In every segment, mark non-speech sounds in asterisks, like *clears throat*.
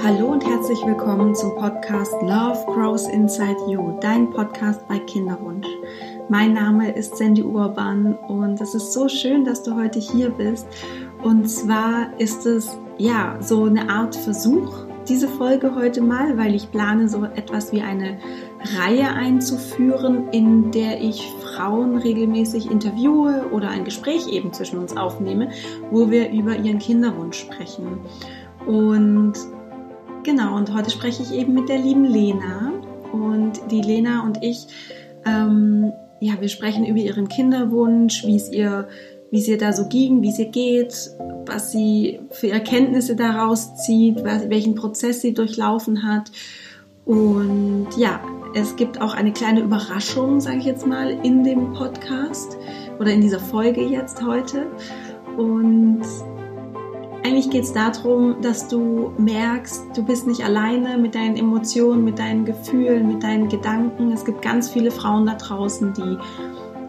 Hallo und herzlich willkommen zum Podcast Love Grows Inside You, dein Podcast bei Kinderwunsch. Mein Name ist Sandy Urban und es ist so schön, dass du heute hier bist. Und zwar ist es ja so eine Art Versuch, diese Folge heute mal, weil ich plane so etwas wie eine Reihe einzuführen, in der ich Frauen regelmäßig interviewe oder ein Gespräch eben zwischen uns aufnehme, wo wir über ihren Kinderwunsch sprechen. Und Genau, und heute spreche ich eben mit der lieben Lena. Und die Lena und ich, ähm, ja, wir sprechen über ihren Kinderwunsch, wie es ihr, wie es ihr da so ging, wie es ihr geht, was sie für Erkenntnisse daraus zieht, was, welchen Prozess sie durchlaufen hat. Und ja, es gibt auch eine kleine Überraschung, sage ich jetzt mal, in dem Podcast oder in dieser Folge jetzt heute. Und eigentlich geht es darum, dass du merkst, du bist nicht alleine mit deinen Emotionen, mit deinen Gefühlen, mit deinen Gedanken. Es gibt ganz viele Frauen da draußen, die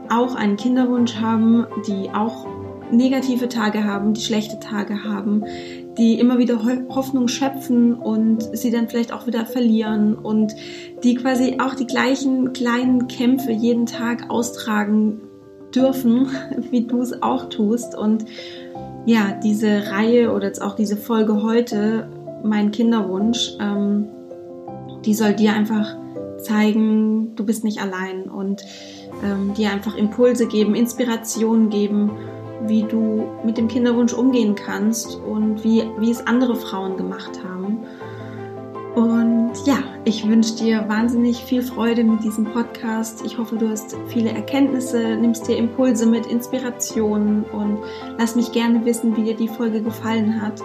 auch einen Kinderwunsch haben, die auch negative Tage haben, die schlechte Tage haben, die immer wieder Hoffnung schöpfen und sie dann vielleicht auch wieder verlieren und die quasi auch die gleichen kleinen Kämpfe jeden Tag austragen dürfen, *laughs* wie du es auch tust und ja, diese Reihe oder jetzt auch diese Folge heute, mein Kinderwunsch, ähm, die soll dir einfach zeigen, du bist nicht allein und ähm, dir einfach Impulse geben, Inspirationen geben, wie du mit dem Kinderwunsch umgehen kannst und wie, wie es andere Frauen gemacht haben. Und ja, ich wünsche dir wahnsinnig viel Freude mit diesem Podcast. Ich hoffe, du hast viele Erkenntnisse, nimmst dir Impulse mit, Inspirationen und lass mich gerne wissen, wie dir die Folge gefallen hat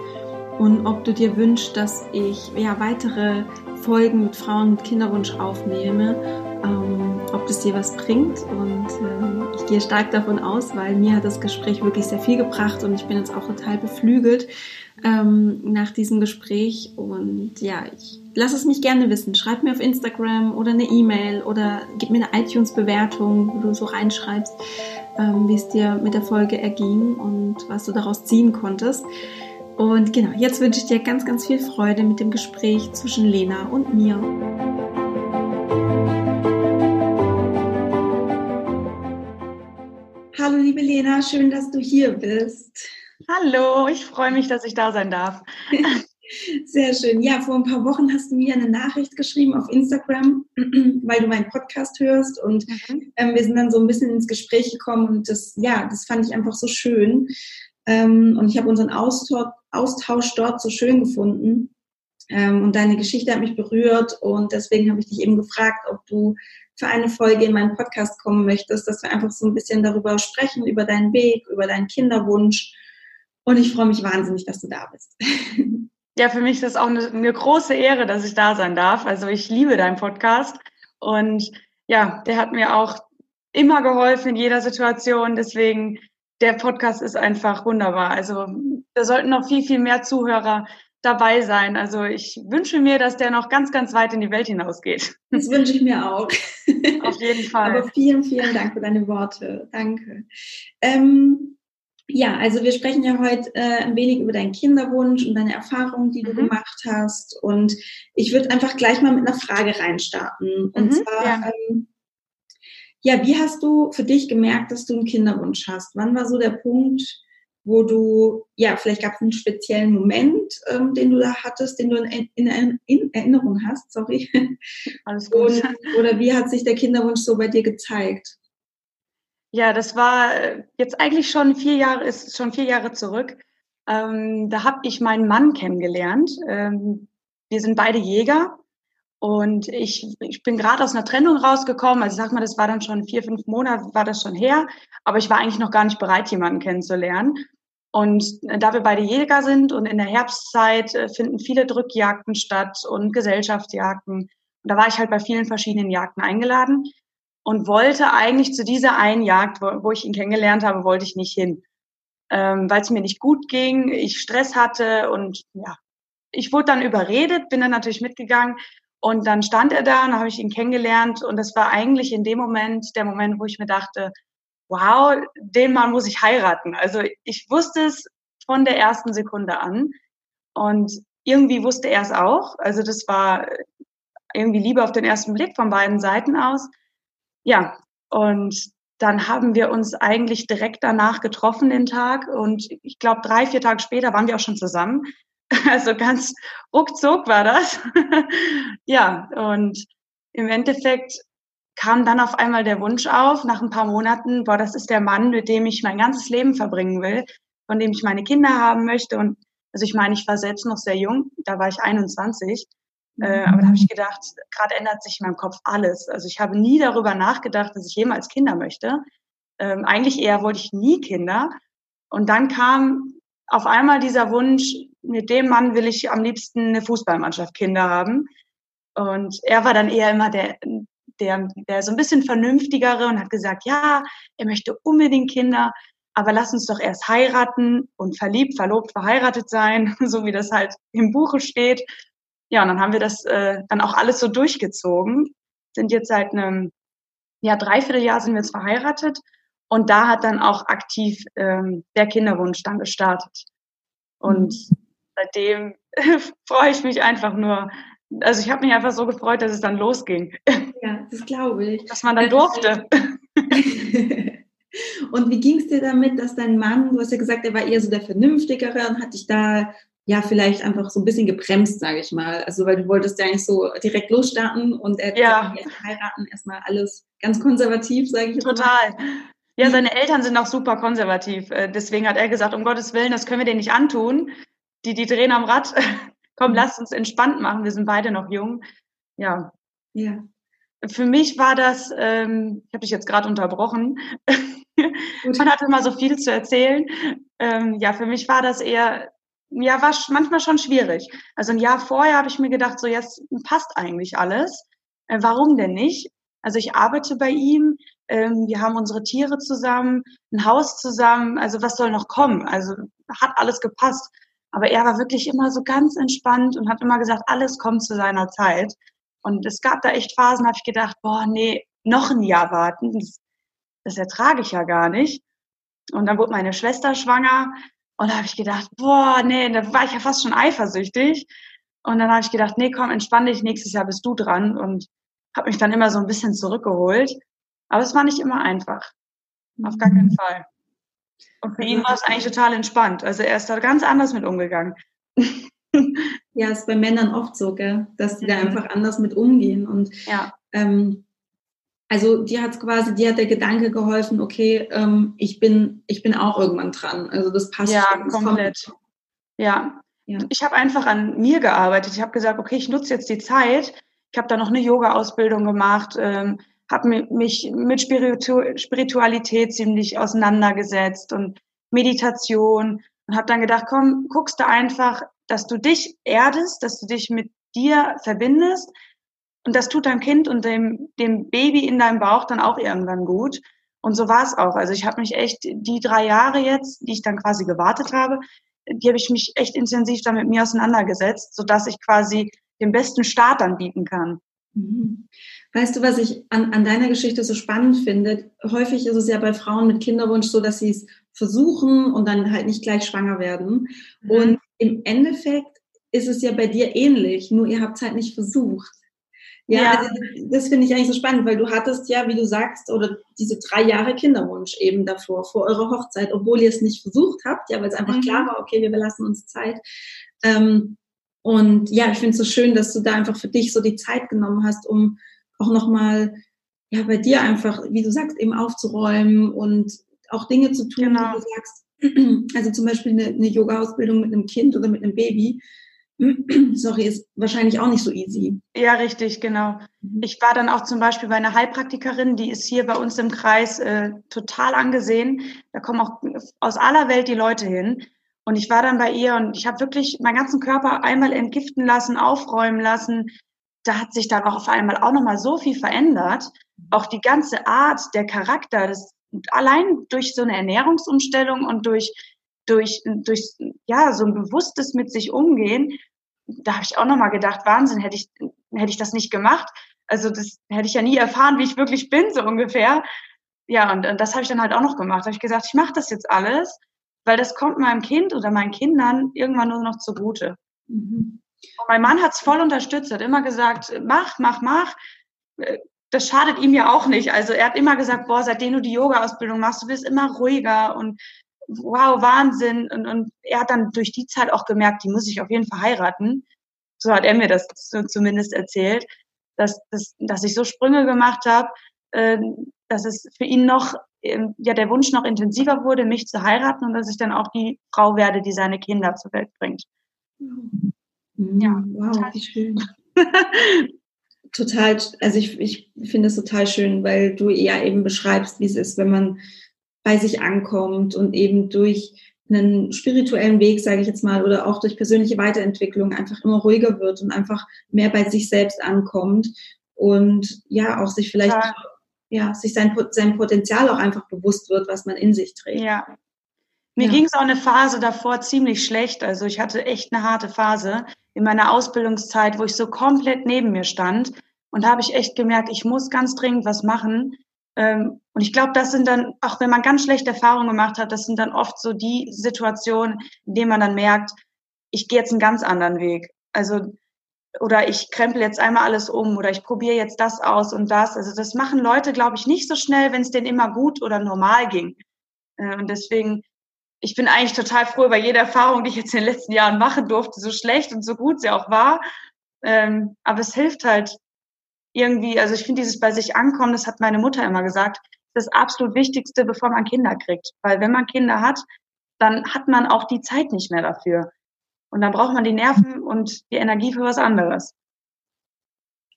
und ob du dir wünschst, dass ich ja weitere Folgen mit Frauen mit Kinderwunsch aufnehme, ähm, ob das dir was bringt. Und äh, ich gehe stark davon aus, weil mir hat das Gespräch wirklich sehr viel gebracht und ich bin jetzt auch total beflügelt ähm, nach diesem Gespräch. Und ja, ich lass es mich gerne wissen. Schreib mir auf Instagram oder eine E-Mail oder gib mir eine iTunes-Bewertung, wo du so reinschreibst, ähm, wie es dir mit der Folge erging und was du daraus ziehen konntest. Und genau, jetzt wünsche ich dir ganz, ganz viel Freude mit dem Gespräch zwischen Lena und mir. Hallo liebe Lena, schön, dass du hier bist. Hallo, ich freue mich, dass ich da sein darf. *laughs* Sehr schön. Ja, vor ein paar Wochen hast du mir eine Nachricht geschrieben auf Instagram, *clears throat* weil du meinen Podcast hörst und mhm. ähm, wir sind dann so ein bisschen ins Gespräch gekommen und das, ja, das fand ich einfach so schön. Ähm, und ich habe unseren Austausch, Austausch, dort so schön gefunden. Ähm, und deine Geschichte hat mich berührt und deswegen habe ich dich eben gefragt, ob du für eine Folge in meinen Podcast kommen möchtest, dass wir einfach so ein bisschen darüber sprechen, über deinen Weg, über deinen Kinderwunsch. Und ich freue mich wahnsinnig, dass du da bist. *laughs* Ja, für mich ist das auch eine, eine, große Ehre, dass ich da sein darf. Also ich liebe deinen Podcast und ja, der hat mir auch immer geholfen in jeder Situation. Deswegen, der Podcast ist einfach wunderbar. Also da sollten noch viel, viel mehr Zuhörer dabei sein. Also ich wünsche mir, dass der noch ganz, ganz weit in die Welt hinausgeht. Das wünsche ich mir auch. Auf jeden *laughs* Fall. Aber vielen, vielen Dank für deine Worte. Danke. Ähm, ja, also wir sprechen ja heute äh, ein wenig über deinen Kinderwunsch und deine Erfahrungen, die du mhm. gemacht hast. Und ich würde einfach gleich mal mit einer Frage reinstarten. Und mhm, zwar, ja. Ähm, ja, wie hast du für dich gemerkt, dass du einen Kinderwunsch hast? Wann war so der Punkt, wo du, ja, vielleicht gab es einen speziellen Moment, ähm, den du da hattest, den du in, in, in Erinnerung hast, sorry. Alles *laughs* gut. Und, oder wie hat sich der Kinderwunsch so bei dir gezeigt? Ja, das war äh, jetzt eigentlich schon vier Jahre, ist schon vier Jahre zurück. Ähm, da habe ich meinen Mann kennengelernt. Ähm, wir sind beide Jäger und ich, ich bin gerade aus einer Trennung rausgekommen. Also sag mal, das war dann schon vier, fünf Monate, war das schon her. Aber ich war eigentlich noch gar nicht bereit, jemanden kennenzulernen. Und äh, da wir beide Jäger sind und in der Herbstzeit äh, finden viele Drückjagden statt und Gesellschaftsjagden. Und da war ich halt bei vielen verschiedenen Jagden eingeladen und wollte eigentlich zu dieser einen Jagd, wo, wo ich ihn kennengelernt habe, wollte ich nicht hin, ähm, weil es mir nicht gut ging, ich Stress hatte und ja, ich wurde dann überredet, bin dann natürlich mitgegangen und dann stand er da und habe ich ihn kennengelernt und das war eigentlich in dem Moment der Moment, wo ich mir dachte, wow, den Mann muss ich heiraten. Also ich wusste es von der ersten Sekunde an und irgendwie wusste er es auch. Also das war irgendwie Liebe auf den ersten Blick von beiden Seiten aus. Ja, und dann haben wir uns eigentlich direkt danach getroffen den Tag und ich glaube drei, vier Tage später waren wir auch schon zusammen. *laughs* Also ganz ruckzuck war das. *laughs* ja, und im Endeffekt kam dann auf einmal der Wunsch auf, nach ein paar Monaten, boah, das ist der Mann, mit dem ich mein ganzes Leben verbringen will, von dem ich meine Kinder haben möchte. Und also ich meine, ich war selbst noch sehr jung, da war ich 21. Äh, aber da habe ich gedacht, gerade ändert sich in meinem Kopf alles. Also ich habe nie darüber nachgedacht, dass ich jemals Kinder möchte. Ähm, eigentlich eher wollte ich nie Kinder. Und dann kam auf einmal dieser Wunsch, mit dem Mann will ich am liebsten eine Fußballmannschaft Kinder haben. Und er war dann eher immer der, der, der so ein bisschen vernünftigere und hat gesagt, ja, er möchte unbedingt Kinder, aber lass uns doch erst heiraten und verliebt, verlobt, verheiratet sein, *laughs* so wie das halt im Buche steht. Ja, und dann haben wir das äh, dann auch alles so durchgezogen, sind jetzt seit einem ja, Dreivierteljahr sind wir jetzt verheiratet und da hat dann auch aktiv ähm, der Kinderwunsch dann gestartet. Und mhm. seitdem *laughs* freue ich mich einfach nur. Also ich habe mich einfach so gefreut, dass es dann losging. Ja, das glaube ich. Dass man dann durfte. *laughs* und wie ging es dir damit, dass dein Mann, du hast ja gesagt, er war eher so der Vernünftigere und hat dich da ja vielleicht einfach so ein bisschen gebremst, sage ich mal. Also weil du wolltest ja eigentlich so direkt losstarten und er ja. erst heiraten, erstmal alles ganz konservativ, sage ich Total. Mal. Ja, seine Eltern sind auch super konservativ. Äh, deswegen hat er gesagt, um Gottes Willen, das können wir denen nicht antun. Die, die drehen am Rad. *laughs* Komm, mhm. lass uns entspannt machen. Wir sind beide noch jung. Ja. Ja. Für mich war das, ähm, ich habe dich jetzt gerade unterbrochen. *laughs* Man hatte immer so viel zu erzählen. Ähm, ja, für mich war das eher ja, war manchmal schon schwierig. Also ein Jahr vorher habe ich mir gedacht, so jetzt passt eigentlich alles. Äh, warum denn nicht? Also ich arbeite bei ihm, ähm, wir haben unsere Tiere zusammen, ein Haus zusammen, also was soll noch kommen? Also hat alles gepasst. Aber er war wirklich immer so ganz entspannt und hat immer gesagt, alles kommt zu seiner Zeit. Und es gab da echt Phasen, habe ich gedacht, boah, nee, noch ein Jahr warten, das, das ertrage ich ja gar nicht. Und dann wurde meine Schwester schwanger und da habe ich gedacht, boah, nee, da war ich ja fast schon eifersüchtig. Und dann habe ich gedacht, nee, komm, entspann dich, nächstes Jahr bist du dran. Und habe mich dann immer so ein bisschen zurückgeholt. Aber es war nicht immer einfach. Auf gar keinen Fall. Und für ihn war es eigentlich total entspannt. Also er ist da ganz anders mit umgegangen. Ja, ist bei Männern oft so, gell? dass die da mhm. einfach anders mit umgehen. Und ja. ähm, also dir hat quasi, dir hat der Gedanke geholfen, okay, ähm, ich bin, ich bin auch irgendwann dran. Also das passt. Ja, schon, komplett. Ja. ja. Ich habe einfach an mir gearbeitet. Ich habe gesagt, okay, ich nutze jetzt die Zeit. Ich habe da noch eine Yoga-Ausbildung gemacht, ähm, habe mich mit Spiritu Spiritualität ziemlich auseinandergesetzt und Meditation und habe dann gedacht, komm, guckst du einfach, dass du dich erdest, dass du dich mit dir verbindest und das tut deinem Kind und dem, dem Baby in deinem Bauch dann auch irgendwann gut. Und so war es auch. Also ich habe mich echt die drei Jahre jetzt, die ich dann quasi gewartet habe, die habe ich mich echt intensiv dann mit mir auseinandergesetzt, sodass ich quasi den besten Start dann bieten kann. Mhm. Weißt du, was ich an, an deiner Geschichte so spannend finde? Häufig ist es ja bei Frauen mit Kinderwunsch so, dass sie es versuchen und dann halt nicht gleich schwanger werden. Mhm. Und im Endeffekt ist es ja bei dir ähnlich, nur ihr habt es halt nicht versucht. Ja, ja. Also das finde ich eigentlich so spannend, weil du hattest ja, wie du sagst, oder diese drei Jahre Kinderwunsch eben davor, vor eurer Hochzeit, obwohl ihr es nicht versucht habt, ja, weil es einfach mhm. klar war, okay, wir lassen uns Zeit. Ähm, und ja, ich finde es so schön, dass du da einfach für dich so die Zeit genommen hast, um auch nochmal, ja, bei dir einfach, wie du sagst, eben aufzuräumen und auch Dinge zu tun, genau. wie du sagst, also zum Beispiel eine, eine Yoga-Ausbildung mit einem Kind oder mit einem Baby, *clears throat* sorry, ist wahrscheinlich auch nicht so easy. Ja, richtig, genau. Mhm. Ich war dann auch zum Beispiel bei einer Heilpraktikerin, die ist hier bei uns im Kreis äh, total angesehen. Da kommen auch aus aller Welt die Leute hin. Und ich war dann bei ihr und ich habe wirklich meinen ganzen Körper einmal entgiften lassen, aufräumen lassen. Da hat sich dann auch auf einmal auch nochmal so viel verändert. Auch die ganze Art, der Charakter, das allein durch so eine Ernährungsumstellung und durch durch, durch ja, so ein bewusstes mit sich umgehen, da habe ich auch nochmal gedacht, Wahnsinn, hätte ich, hätte ich das nicht gemacht. Also das hätte ich ja nie erfahren, wie ich wirklich bin, so ungefähr. Ja, und, und das habe ich dann halt auch noch gemacht. Da habe ich gesagt, ich mache das jetzt alles, weil das kommt meinem Kind oder meinen Kindern irgendwann nur noch zugute. Mhm. Und mein Mann hat es voll unterstützt, hat immer gesagt, mach, mach, mach. Äh, das schadet ihm ja auch nicht. Also er hat immer gesagt, boah, seitdem du die Yoga-Ausbildung machst, du bist immer ruhiger und wow, Wahnsinn. Und, und er hat dann durch die Zeit auch gemerkt, die muss ich auf jeden Fall heiraten. So hat er mir das so zumindest erzählt, dass, dass, dass ich so Sprünge gemacht habe, äh, dass es für ihn noch, äh, ja, der Wunsch noch intensiver wurde, mich zu heiraten und dass ich dann auch die Frau werde, die seine Kinder zur Welt bringt. Mhm. Ja, wow, wie schön. *laughs* total, also ich, ich finde es total schön, weil du ja eben beschreibst, wie es ist, wenn man bei sich ankommt und eben durch einen spirituellen Weg, sage ich jetzt mal, oder auch durch persönliche Weiterentwicklung einfach immer ruhiger wird und einfach mehr bei sich selbst ankommt und ja auch sich vielleicht ja, ja sich sein, sein Potenzial auch einfach bewusst wird, was man in sich trägt. Ja. Mir ja. ging es auch eine Phase davor ziemlich schlecht. Also ich hatte echt eine harte Phase in meiner Ausbildungszeit, wo ich so komplett neben mir stand. Und da habe ich echt gemerkt, ich muss ganz dringend was machen, ähm, und ich glaube, das sind dann, auch wenn man ganz schlechte Erfahrungen gemacht hat, das sind dann oft so die Situationen, in denen man dann merkt, ich gehe jetzt einen ganz anderen Weg. Also, oder ich krempel jetzt einmal alles um oder ich probiere jetzt das aus und das. Also das machen Leute, glaube ich, nicht so schnell, wenn es denen immer gut oder normal ging. Äh, und deswegen, ich bin eigentlich total froh über jede Erfahrung, die ich jetzt in den letzten Jahren machen durfte, so schlecht und so gut sie auch war. Ähm, aber es hilft halt, irgendwie, also ich finde dieses bei sich ankommen, das hat meine Mutter immer gesagt, das absolut Wichtigste, bevor man Kinder kriegt. Weil wenn man Kinder hat, dann hat man auch die Zeit nicht mehr dafür. Und dann braucht man die Nerven und die Energie für was anderes.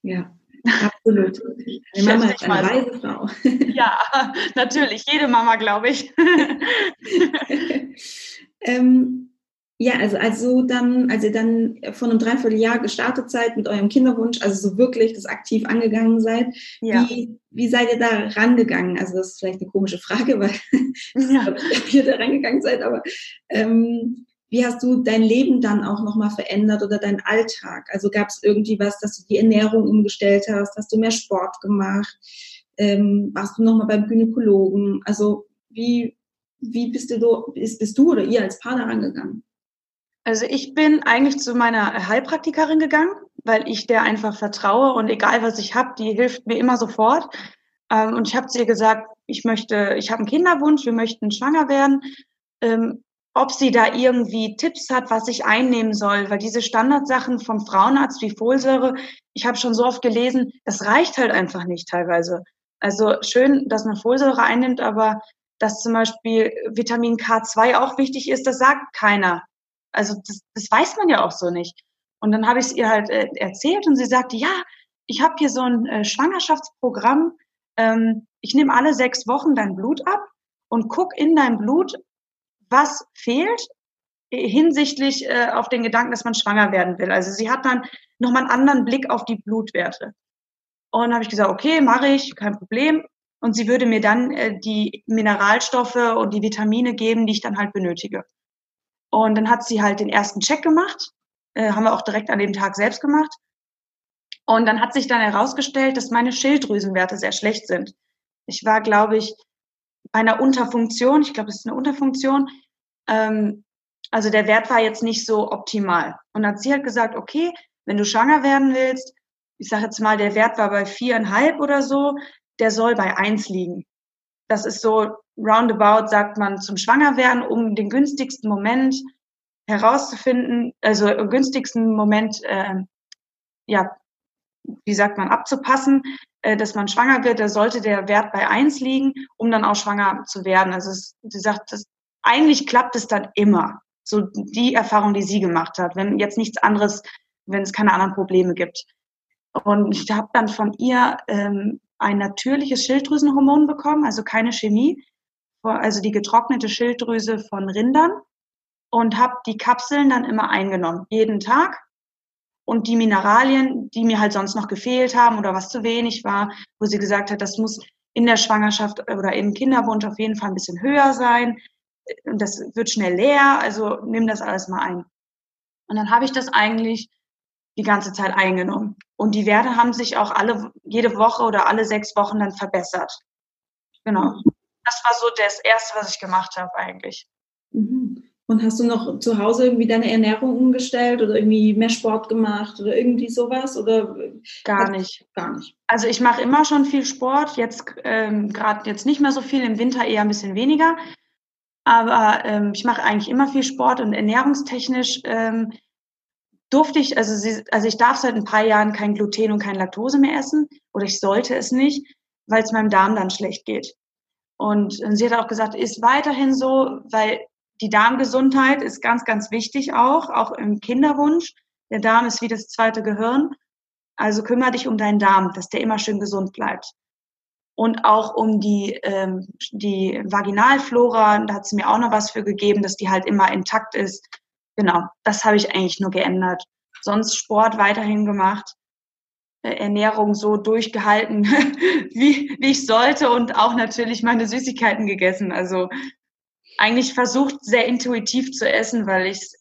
Ja, absolut. Die Mama ist eine weise Frau. Ja, *laughs* natürlich. Jede Mama, glaube ich. *laughs* ähm, ja, also also dann, als ihr dann vor einem Dreivierteljahr gestartet seid mit eurem Kinderwunsch, also so wirklich das aktiv angegangen seid, ja. wie, wie seid ihr da rangegangen? Also das ist vielleicht eine komische Frage, weil *laughs* ja. ich ihr da rangegangen seid, aber ähm, wie hast du dein Leben dann auch nochmal verändert oder deinen Alltag? Also gab es irgendwie was, dass du die Ernährung umgestellt hast? Hast du mehr Sport gemacht? Ähm, warst du nochmal beim Gynäkologen? Also wie, wie bist du, bist, bist du oder ihr als Paar da rangegangen? Also ich bin eigentlich zu meiner Heilpraktikerin gegangen, weil ich der einfach vertraue und egal was ich habe, die hilft mir immer sofort. Ähm, und ich habe zu ihr gesagt, ich möchte, ich habe einen Kinderwunsch, wir möchten schwanger werden. Ähm, ob sie da irgendwie Tipps hat, was ich einnehmen soll, weil diese Standardsachen vom Frauenarzt wie Folsäure, ich habe schon so oft gelesen, das reicht halt einfach nicht teilweise. Also schön, dass man Folsäure einnimmt, aber dass zum Beispiel Vitamin K2 auch wichtig ist, das sagt keiner. Also das, das weiß man ja auch so nicht. Und dann habe ich es ihr halt äh, erzählt und sie sagte, ja, ich habe hier so ein äh, Schwangerschaftsprogramm. Ähm, ich nehme alle sechs Wochen dein Blut ab und guck in dein Blut, was fehlt hinsichtlich äh, auf den Gedanken, dass man schwanger werden will. Also sie hat dann nochmal einen anderen Blick auf die Blutwerte. Und habe ich gesagt, okay, mache ich, kein Problem. Und sie würde mir dann äh, die Mineralstoffe und die Vitamine geben, die ich dann halt benötige. Und dann hat sie halt den ersten Check gemacht, äh, haben wir auch direkt an dem Tag selbst gemacht. Und dann hat sich dann herausgestellt, dass meine Schilddrüsenwerte sehr schlecht sind. Ich war, glaube ich, bei einer Unterfunktion, ich glaube, es ist eine Unterfunktion, ähm, also der Wert war jetzt nicht so optimal. Und dann hat sie halt gesagt, okay, wenn du schwanger werden willst, ich sage jetzt mal, der Wert war bei viereinhalb oder so, der soll bei eins liegen. Das ist so roundabout, sagt man, zum Schwangerwerden, um den günstigsten Moment herauszufinden, also günstigsten Moment, äh, ja, wie sagt man, abzupassen, äh, dass man schwanger wird, da sollte der Wert bei eins liegen, um dann auch schwanger zu werden. Also es, sie sagt, das, eigentlich klappt es dann immer. So die Erfahrung, die sie gemacht hat, wenn jetzt nichts anderes, wenn es keine anderen Probleme gibt. Und ich habe dann von ihr ähm, ein natürliches Schilddrüsenhormon bekommen, also keine Chemie, also die getrocknete Schilddrüse von Rindern und habe die Kapseln dann immer eingenommen, jeden Tag. Und die Mineralien, die mir halt sonst noch gefehlt haben oder was zu wenig war, wo sie gesagt hat, das muss in der Schwangerschaft oder im Kinderwunsch auf jeden Fall ein bisschen höher sein. Und das wird schnell leer, also nimm das alles mal ein. Und dann habe ich das eigentlich die ganze Zeit eingenommen. Und die Werte haben sich auch alle, jede Woche oder alle sechs Wochen dann verbessert. Genau. Das war so das Erste, was ich gemacht habe eigentlich. Mhm. Und hast du noch zu Hause irgendwie deine Ernährung umgestellt oder irgendwie mehr Sport gemacht oder irgendwie sowas? Oder gar nicht. Gar nicht. Also ich mache immer schon viel Sport, jetzt ähm, gerade jetzt nicht mehr so viel, im Winter eher ein bisschen weniger. Aber ähm, ich mache eigentlich immer viel Sport und ernährungstechnisch ähm, durfte ich, also, sie, also ich darf seit ein paar Jahren kein Gluten und kein Laktose mehr essen oder ich sollte es nicht, weil es meinem Darm dann schlecht geht. Und, und sie hat auch gesagt, ist weiterhin so, weil die Darmgesundheit ist ganz, ganz wichtig auch, auch im Kinderwunsch. Der Darm ist wie das zweite Gehirn. Also kümmere dich um deinen Darm, dass der immer schön gesund bleibt. Und auch um die, ähm, die Vaginalflora, da hat sie mir auch noch was für gegeben, dass die halt immer intakt ist. Genau, das habe ich eigentlich nur geändert. Sonst Sport weiterhin gemacht, äh, Ernährung so durchgehalten, *laughs* wie, wie ich sollte und auch natürlich meine Süßigkeiten gegessen. Also eigentlich versucht, sehr intuitiv zu essen, weil ich es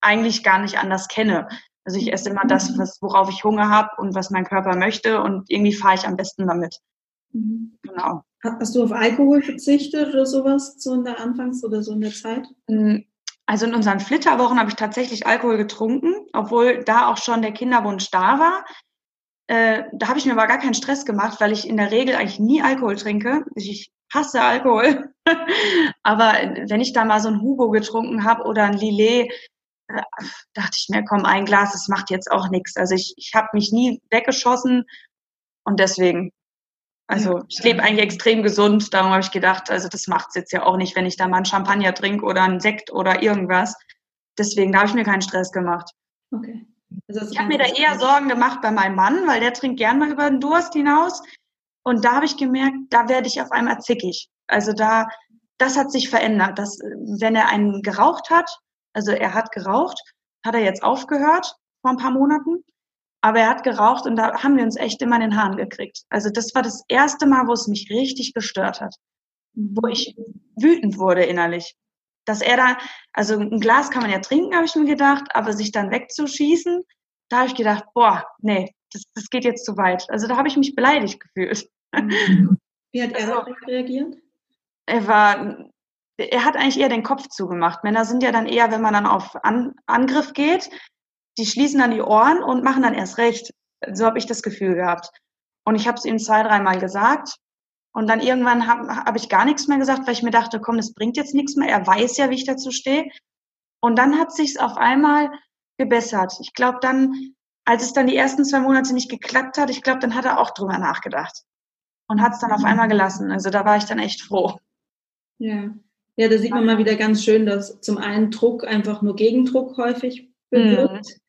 eigentlich gar nicht anders kenne. Also ich esse immer das, was, worauf ich Hunger habe und was mein Körper möchte und irgendwie fahre ich am besten damit. Mhm. Genau. Hast du auf Alkohol verzichtet oder sowas so in der Anfangs- oder so in der Zeit? Also in unseren Flitterwochen habe ich tatsächlich Alkohol getrunken, obwohl da auch schon der Kinderwunsch da war. Äh, da habe ich mir aber gar keinen Stress gemacht, weil ich in der Regel eigentlich nie Alkohol trinke. Ich hasse Alkohol. *laughs* Aber wenn ich da mal so ein Hugo getrunken habe oder ein Lillet, äh, dachte ich mir, komm, ein Glas, das macht jetzt auch nichts. Also ich, ich habe mich nie weggeschossen und deswegen, also ich lebe eigentlich extrem gesund. Darum habe ich gedacht, also das macht es jetzt ja auch nicht, wenn ich da mal einen Champagner trinke oder einen Sekt oder irgendwas. Deswegen, da habe ich mir keinen Stress gemacht. Okay. Also ich habe mir da eher Sorgen gemacht bei meinem Mann, weil der trinkt gern mal über den Durst hinaus. Und da habe ich gemerkt, da werde ich auf einmal zickig. Also da, das hat sich verändert. Dass, wenn er einen geraucht hat, also er hat geraucht, hat er jetzt aufgehört vor ein paar Monaten, aber er hat geraucht und da haben wir uns echt immer in den Haaren gekriegt. Also das war das erste Mal, wo es mich richtig gestört hat, wo ich wütend wurde innerlich. Dass er da, also ein Glas kann man ja trinken, habe ich mir gedacht, aber sich dann wegzuschießen, da habe ich gedacht, boah, nee, das, das geht jetzt zu weit. Also da habe ich mich beleidigt gefühlt. Wie hat er also, reagiert? Er war, er hat eigentlich eher den Kopf zugemacht. Männer sind ja dann eher, wenn man dann auf An Angriff geht, die schließen dann die Ohren und machen dann erst recht. So habe ich das Gefühl gehabt. Und ich habe es ihm zwei, dreimal gesagt. Und dann irgendwann habe hab ich gar nichts mehr gesagt, weil ich mir dachte, komm, das bringt jetzt nichts mehr. Er weiß ja, wie ich dazu stehe. Und dann hat sich's auf einmal gebessert. Ich glaube, dann als es dann die ersten zwei Monate nicht geklappt hat, ich glaube, dann hat er auch drüber nachgedacht und hat es dann auf einmal gelassen. Also da war ich dann echt froh. Ja. Ja, da sieht man mal wieder ganz schön, dass zum einen Druck einfach nur Gegendruck häufig bewirkt. Mhm.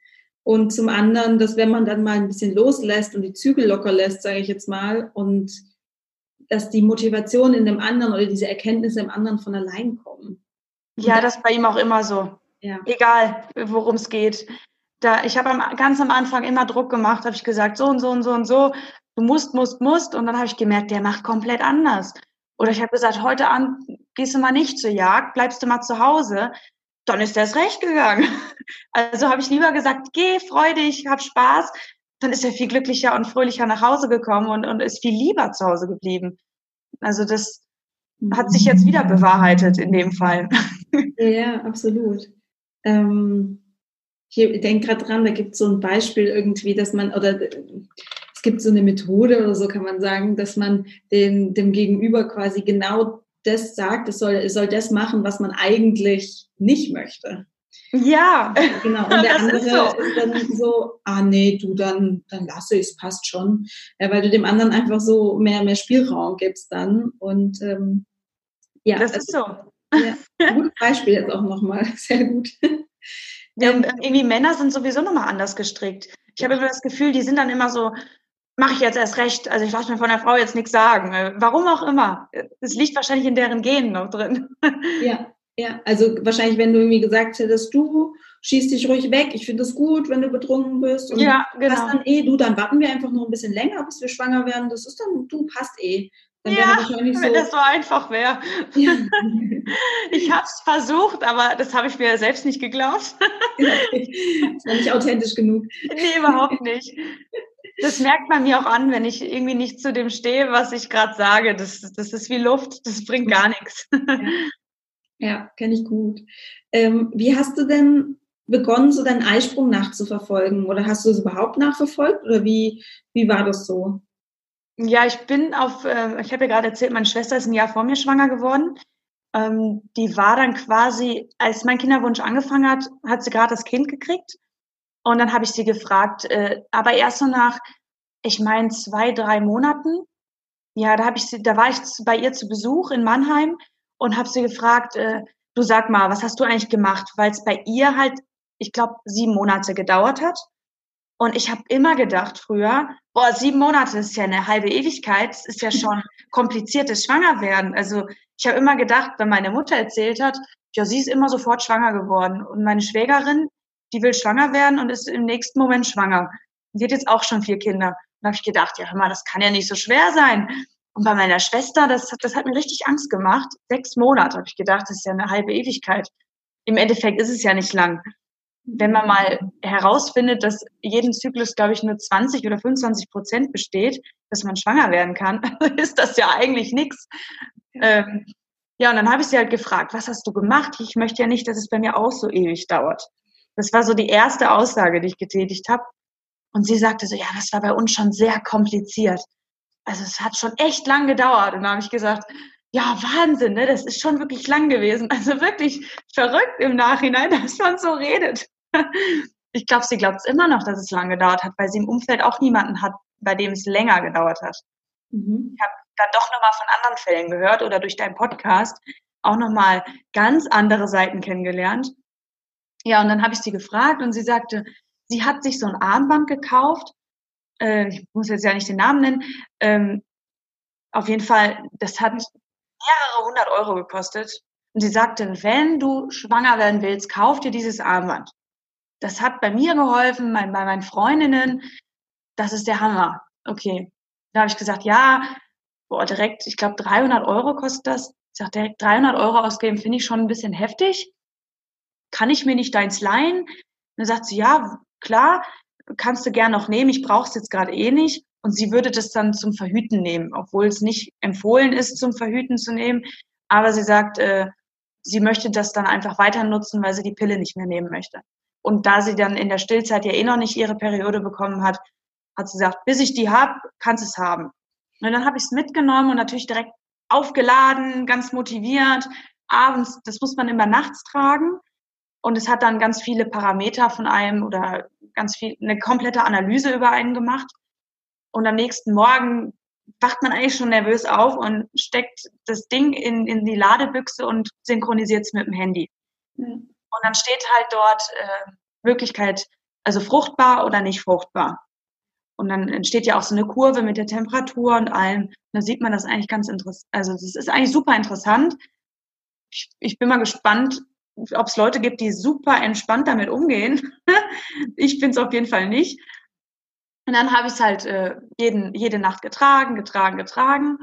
Und zum anderen, dass wenn man dann mal ein bisschen loslässt und die Zügel locker lässt, sage ich jetzt mal, und dass die Motivation in dem anderen oder diese Erkenntnisse im anderen von allein kommen. ja, das ist bei ihm auch immer so. Ja. Egal, worum es geht da, ich habe ganz am Anfang immer Druck gemacht, habe ich gesagt, so und so und so und so, du musst, musst, musst. Und dann habe ich gemerkt, der macht komplett anders. Oder ich habe gesagt, heute Abend gehst du mal nicht zur Jagd, bleibst du mal zu Hause. Dann ist es recht gegangen. *laughs* Also habe ich lieber gesagt, geh, freu dich, hab Spaß. Dann ist er viel glücklicher und fröhlicher nach Hause gekommen und, und ist viel lieber zu Hause geblieben. Also das hat sich jetzt wieder bewahrheitet in dem Fall. *laughs* Ja, absolut. Ähm ich denke gerade dran, da gibt es so ein Beispiel irgendwie, dass man, oder es gibt so eine Methode oder so kann man sagen, dass man den, dem Gegenüber quasi genau das sagt, es soll, es soll das machen, was man eigentlich nicht möchte. Ja, genau. *laughs* Und der andere ist, so. ist, dann so, ah nee, du dann, dann lasse ich es, passt schon. Ja, weil du dem anderen einfach so mehr, mehr Spielraum gibst dann. Und ähm, ja, das also, ist so. Ja, gutes Beispiel jetzt auch nochmal. *laughs* Sehr gut. Ähm, irgendwie Männer sind sowieso nochmal anders gestrickt. Ich habe immer das Gefühl, die sind dann immer so, mache ich jetzt erst recht, also ich lasse mir von der Frau jetzt nichts sagen. Äh, warum auch immer. Es liegt wahrscheinlich in deren Genen noch drin. *laughs* Ja, ja. Also wahrscheinlich, wenn du irgendwie gesagt hättest, du schießt dich ruhig weg, ich finde es gut, wenn du betrunken bist. Und ja, genau. Passt dann eh, du, dann warten wir einfach noch ein bisschen länger, bis wir schwanger werden. Das ist dann, du passt eh. Dann ja, wenn so, das so einfach wäre. Ja. *laughs* Ich habe es versucht, aber das habe ich mir selbst nicht geglaubt. *laughs* das war nicht authentisch genug. Nee, überhaupt nicht. Das merkt man mir auch an, wenn ich irgendwie nicht zu dem stehe, was ich gerade sage. Das, das ist wie Luft, das bringt gar nichts. Ja. Ja, kenne ich gut. Ähm, wie hast du denn begonnen, so deinen Eisprung nachzuverfolgen? Oder hast du es überhaupt nachverfolgt? Oder wie, wie war das so? Ja, ich bin auf, äh, ich habe ja gerade erzählt, meine Schwester ist ein Jahr vor mir schwanger geworden. Ähm, die war dann quasi, als mein Kinderwunsch angefangen hat, hat sie gerade das Kind gekriegt. Und dann habe ich sie gefragt, äh, aber erst so nach, ich meine, zwei, drei Monaten. Ja, da habe ich sie, da war ich bei ihr zu Besuch in Mannheim und habe sie gefragt, äh, du sag mal, was hast du eigentlich gemacht? Weil es bei ihr halt, ich glaube, sieben Monate gedauert hat. Und ich habe immer gedacht früher, boah, sieben Monate ist ja eine halbe Ewigkeit, das ist ja *laughs* schon kompliziertes Schwangerwerden. Also ich habe immer gedacht, wenn meine Mutter erzählt hat, ja, sie ist immer sofort schwanger geworden. Und meine Schwägerin, die will schwanger werden und ist im nächsten Moment schwanger. Sie hat jetzt auch schon vier Kinder. Und habe ich gedacht, ja, hör mal, das kann ja nicht so schwer sein. Und bei meiner Schwester, das, das hat mir richtig Angst gemacht. Sechs Monate habe ich gedacht, das ist ja eine halbe Ewigkeit. Im Endeffekt ist es ja nicht lang wenn man mal herausfindet, dass jeden Zyklus, glaube ich, nur 20 oder 25 Prozent besteht, dass man schwanger werden kann, *laughs* ist das ja eigentlich nichts. Ähm, ja, und dann habe ich sie halt gefragt, was hast du gemacht? Ich möchte ja nicht, dass es bei mir auch so ewig dauert. Das war so die erste Aussage, die ich getätigt habe. Und sie sagte so, ja, das war bei uns schon sehr kompliziert. Also es hat schon echt lang gedauert. Und dann habe ich gesagt, ja, Wahnsinn, ne? das ist schon wirklich lang gewesen. Also wirklich verrückt im Nachhinein, *laughs* dass man so redet. Ich glaube, sie glaubt es immer noch, dass es lang gedauert hat, weil sie im Umfeld auch niemanden hat, bei dem es länger gedauert hat. Mhm. Ich habe dann doch nochmal von anderen Fällen gehört oder durch deinen Podcast auch nochmal ganz andere Seiten kennengelernt. Ja, und dann habe ich sie gefragt und sie sagte, sie hat sich so ein Armband gekauft. Äh, ich muss jetzt ja nicht den Namen nennen. Ähm, auf jeden Fall, das hat mehrere hundert Euro gekostet. Und sie sagte, wenn du schwanger werden willst, kauf dir dieses Armband. Das hat bei mir geholfen, mein, bei meinen Freundinnen. Das ist der Hammer. Okay. Da habe ich gesagt, ja, boah, direkt, ich glaube 300 Euro kostet das. Ich sage, direkt 300 Euro ausgeben, finde ich schon ein bisschen heftig. Kann ich mir nicht deins leihen? dann sagt sie, ja, klar, kannst du gern noch nehmen. Ich brauche es jetzt gerade eh nicht. Und sie würde das dann zum Verhüten nehmen, obwohl es nicht empfohlen ist, zum Verhüten zu nehmen. Aber sie sagt, äh, sie möchte das dann einfach weiter nutzen, weil sie die Pille nicht mehr nehmen möchte. Und da sie dann in der Stillzeit ja eh noch nicht ihre Periode bekommen hat, hat sie gesagt, bis ich die hab, kannst es haben. Und dann habe ich es mitgenommen und natürlich direkt aufgeladen, ganz motiviert. Abends, das muss man immer nachts tragen. Und es hat dann ganz viele Parameter von einem oder ganz viel, eine komplette Analyse über einen gemacht. Und am nächsten Morgen wacht man eigentlich schon nervös auf und steckt das Ding in, in die Ladebüchse und synchronisiert es mit dem Handy. Mhm. Und dann steht halt dort äh, Möglichkeit, also fruchtbar oder nicht fruchtbar. Und dann entsteht ja auch so eine Kurve mit der Temperatur und allem. Und da sieht man das eigentlich ganz interessant. Also das ist eigentlich super interessant. Ich, ich bin mal gespannt, ob es Leute gibt, die super entspannt damit umgehen. *laughs* ich bin es auf jeden Fall nicht. Und dann habe ich es halt äh, jeden, jede Nacht getragen, getragen, getragen.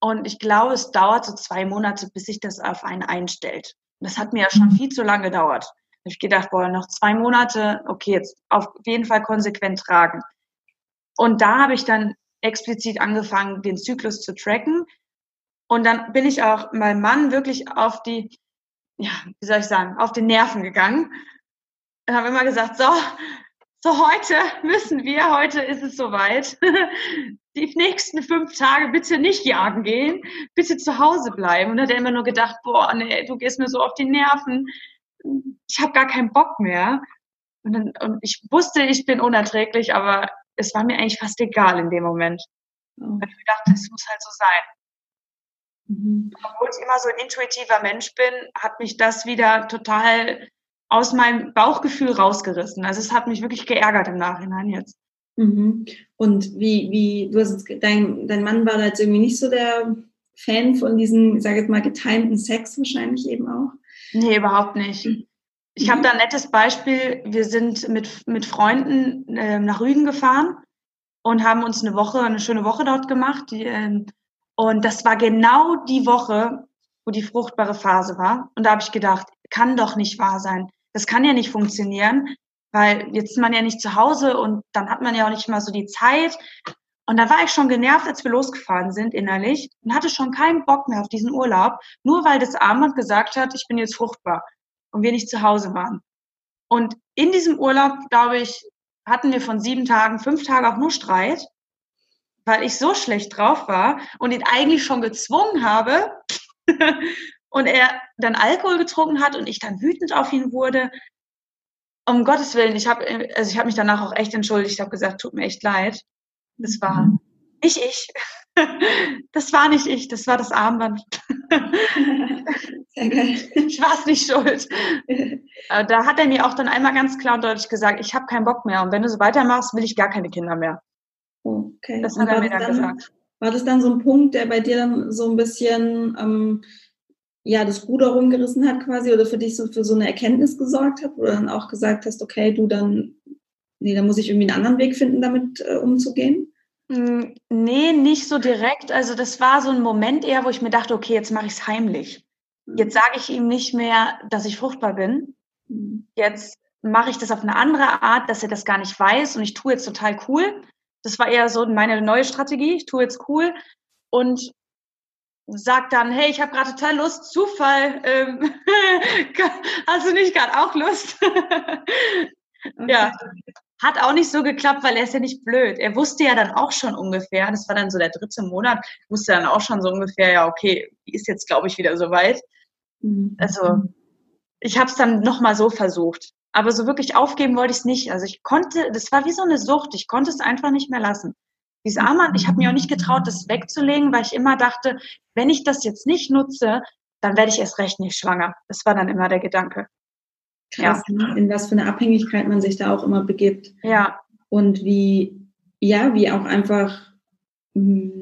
Und ich glaube, es dauert so zwei Monate, bis sich das auf einen einstellt. Und das hat mir ja schon mhm. viel zu lange gedauert. Da habe ich gedacht, boah, noch zwei Monate, okay, jetzt auf jeden Fall konsequent tragen. Und da habe ich dann explizit angefangen, den Zyklus zu tracken. Und dann bin ich auch meinem Mann wirklich auf die, ja, wie soll ich sagen, auf den Nerven gegangen. Und habe immer gesagt, so, so heute müssen wir, heute ist es soweit. *laughs* Die nächsten fünf Tage bitte nicht jagen gehen, bitte zu Hause bleiben. Und hat er immer nur gedacht, boah, nee, du gehst mir so auf die Nerven. Ich habe gar keinen Bock mehr. Und, dann, und ich wusste, ich bin unerträglich, aber es war mir eigentlich fast egal in dem Moment. Oh. Ich dachte, es muss halt so sein. Mhm. Obwohl ich immer so ein intuitiver Mensch bin, hat mich das wieder total aus meinem Bauchgefühl rausgerissen. Also es hat mich wirklich geärgert im Nachhinein jetzt. Mhm. Und wie, wie, du hast jetzt, dein, dein Mann war da jetzt irgendwie nicht so der Fan von diesem, ich sage jetzt mal, getimten Sex wahrscheinlich eben auch? Nee, überhaupt nicht. Ich mhm. habe da ein nettes Beispiel. Wir sind mit, mit Freunden äh, nach Rügen gefahren und haben uns eine Woche, eine schöne Woche dort gemacht. Die, äh, und das war genau die Woche, wo die fruchtbare Phase war. Und da habe ich gedacht, kann doch nicht wahr sein. Das kann ja nicht funktionieren, weil jetzt ist man ja nicht zu Hause und dann hat man ja auch nicht mal so die Zeit. Und da war ich schon genervt, als wir losgefahren sind innerlich und hatte schon keinen Bock mehr auf diesen Urlaub, nur weil das Armband gesagt hat, ich bin jetzt fruchtbar und wir nicht zu Hause waren. Und in diesem Urlaub, glaube ich, hatten wir von sieben Tagen, fünf Tage auch nur Streit, weil ich so schlecht drauf war und ihn eigentlich schon gezwungen habe *laughs* und er dann Alkohol getrunken hat und ich dann wütend auf ihn wurde. Um Gottes Willen, ich habe also ich habe mich danach auch echt entschuldigt, ich habe gesagt, tut mir echt leid. Das war mhm. nicht ich. *laughs* Das war nicht ich, das war das Armband. *laughs* Ich war es nicht schuld. Da hat er mir auch dann einmal ganz klar und deutlich gesagt, ich habe keinen Bock mehr und wenn du so weitermachst, will ich gar keine Kinder mehr. Okay. Das hat er mir dann, dann gesagt. War das dann so ein Punkt, der bei dir dann so ein bisschen ähm, ja, das Ruder rumgerissen hat quasi oder für dich so für so eine Erkenntnis gesorgt hat, wo du dann auch gesagt hast, okay, du dann nee, da muss ich irgendwie einen anderen Weg finden, damit äh, umzugehen? Hm, nee, nicht so direkt. Also das war so ein Moment eher, wo ich mir dachte, okay, jetzt mache ich es heimlich. Mhm. Jetzt sage ich ihm nicht mehr, dass ich fruchtbar bin. Mhm. Jetzt mache ich das auf eine andere Art, dass er das gar nicht weiß und ich tue jetzt total cool. Das war eher so meine neue Strategie. Ich tue jetzt cool und sag dann, hey, ich habe gerade total Lust, Zufall, ähm, *laughs* hast du nicht gerade auch Lust? *laughs* Ja, hat auch nicht so geklappt, weil er ist ja nicht blöd. Er wusste ja dann auch schon ungefähr, das war dann so der dritte Monat, wusste dann auch schon so ungefähr, ja, okay, ist jetzt, glaube ich, wieder soweit. Mhm. Also ich habe es dann nochmal so versucht. Aber so wirklich aufgeben wollte ich es nicht. Also ich konnte, das war wie so eine Sucht, ich konnte es einfach nicht mehr lassen. Dieses Armband, ich habe mir auch nicht getraut, das wegzulegen, weil ich immer dachte, wenn ich das jetzt nicht nutze, dann werde ich erst recht nicht schwanger. Das war dann immer der Gedanke. Krass, ja. Ne? in was für eine Abhängigkeit man sich da auch immer begibt. Ja. Und wie, ja, wie auch einfach, hm,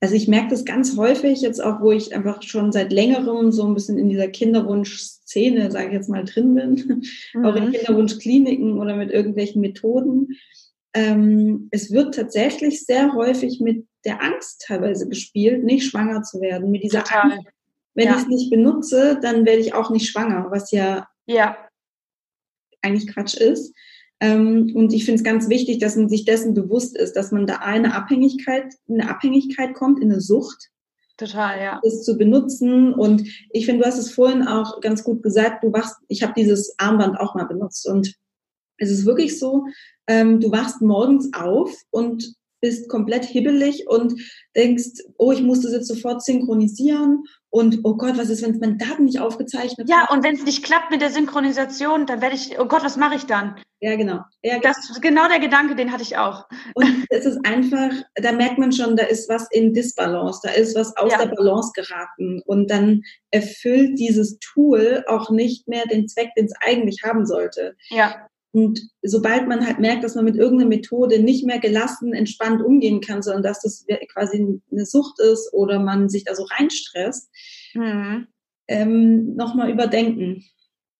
also ich merke das ganz häufig jetzt auch, wo ich einfach schon seit längerem so ein bisschen in dieser Kinderwunsch-Szene, sage ich jetzt mal, drin bin, mhm. *laughs* auch in mhm. Kinderwunschkliniken oder mit irgendwelchen Methoden. Ähm, es wird tatsächlich sehr häufig mit der Angst teilweise gespielt, nicht schwanger zu werden. Mit dieser Total. Angst, wenn ja. ich es nicht benutze, dann werde ich auch nicht schwanger, was ja, ja eigentlich Quatsch ist. Ähm, und ich finde es ganz wichtig, dass man sich dessen bewusst ist, dass man da eine Abhängigkeit, eine Abhängigkeit kommt, in eine Sucht. Total, ja. Das zu benutzen. Und ich finde, du hast es vorhin auch ganz gut gesagt, du wachst, ich habe dieses Armband auch mal benutzt. Und es ist wirklich so, ähm, du wachst morgens auf und bist komplett hibbelig und denkst, oh, ich muss das jetzt sofort synchronisieren und oh Gott, was ist, wenn es meine Daten nicht aufgezeichnet Ja, hat? und wenn es nicht klappt mit der Synchronisation, dann werde ich, oh Gott, was mache ich dann? Ja, genau. Ja, das ist genau der Gedanke, den hatte ich auch. Und es ist einfach, da merkt man schon, da ist was in Disbalance, da ist was aus ja. der Balance geraten und dann erfüllt dieses Tool auch nicht mehr den Zweck, den es eigentlich haben sollte. Ja. Und sobald man halt merkt, dass man mit irgendeiner Methode nicht mehr gelassen, entspannt umgehen kann, sondern dass das quasi eine Sucht ist oder man sich da so reinstresst, mhm. ähm, nochmal überdenken.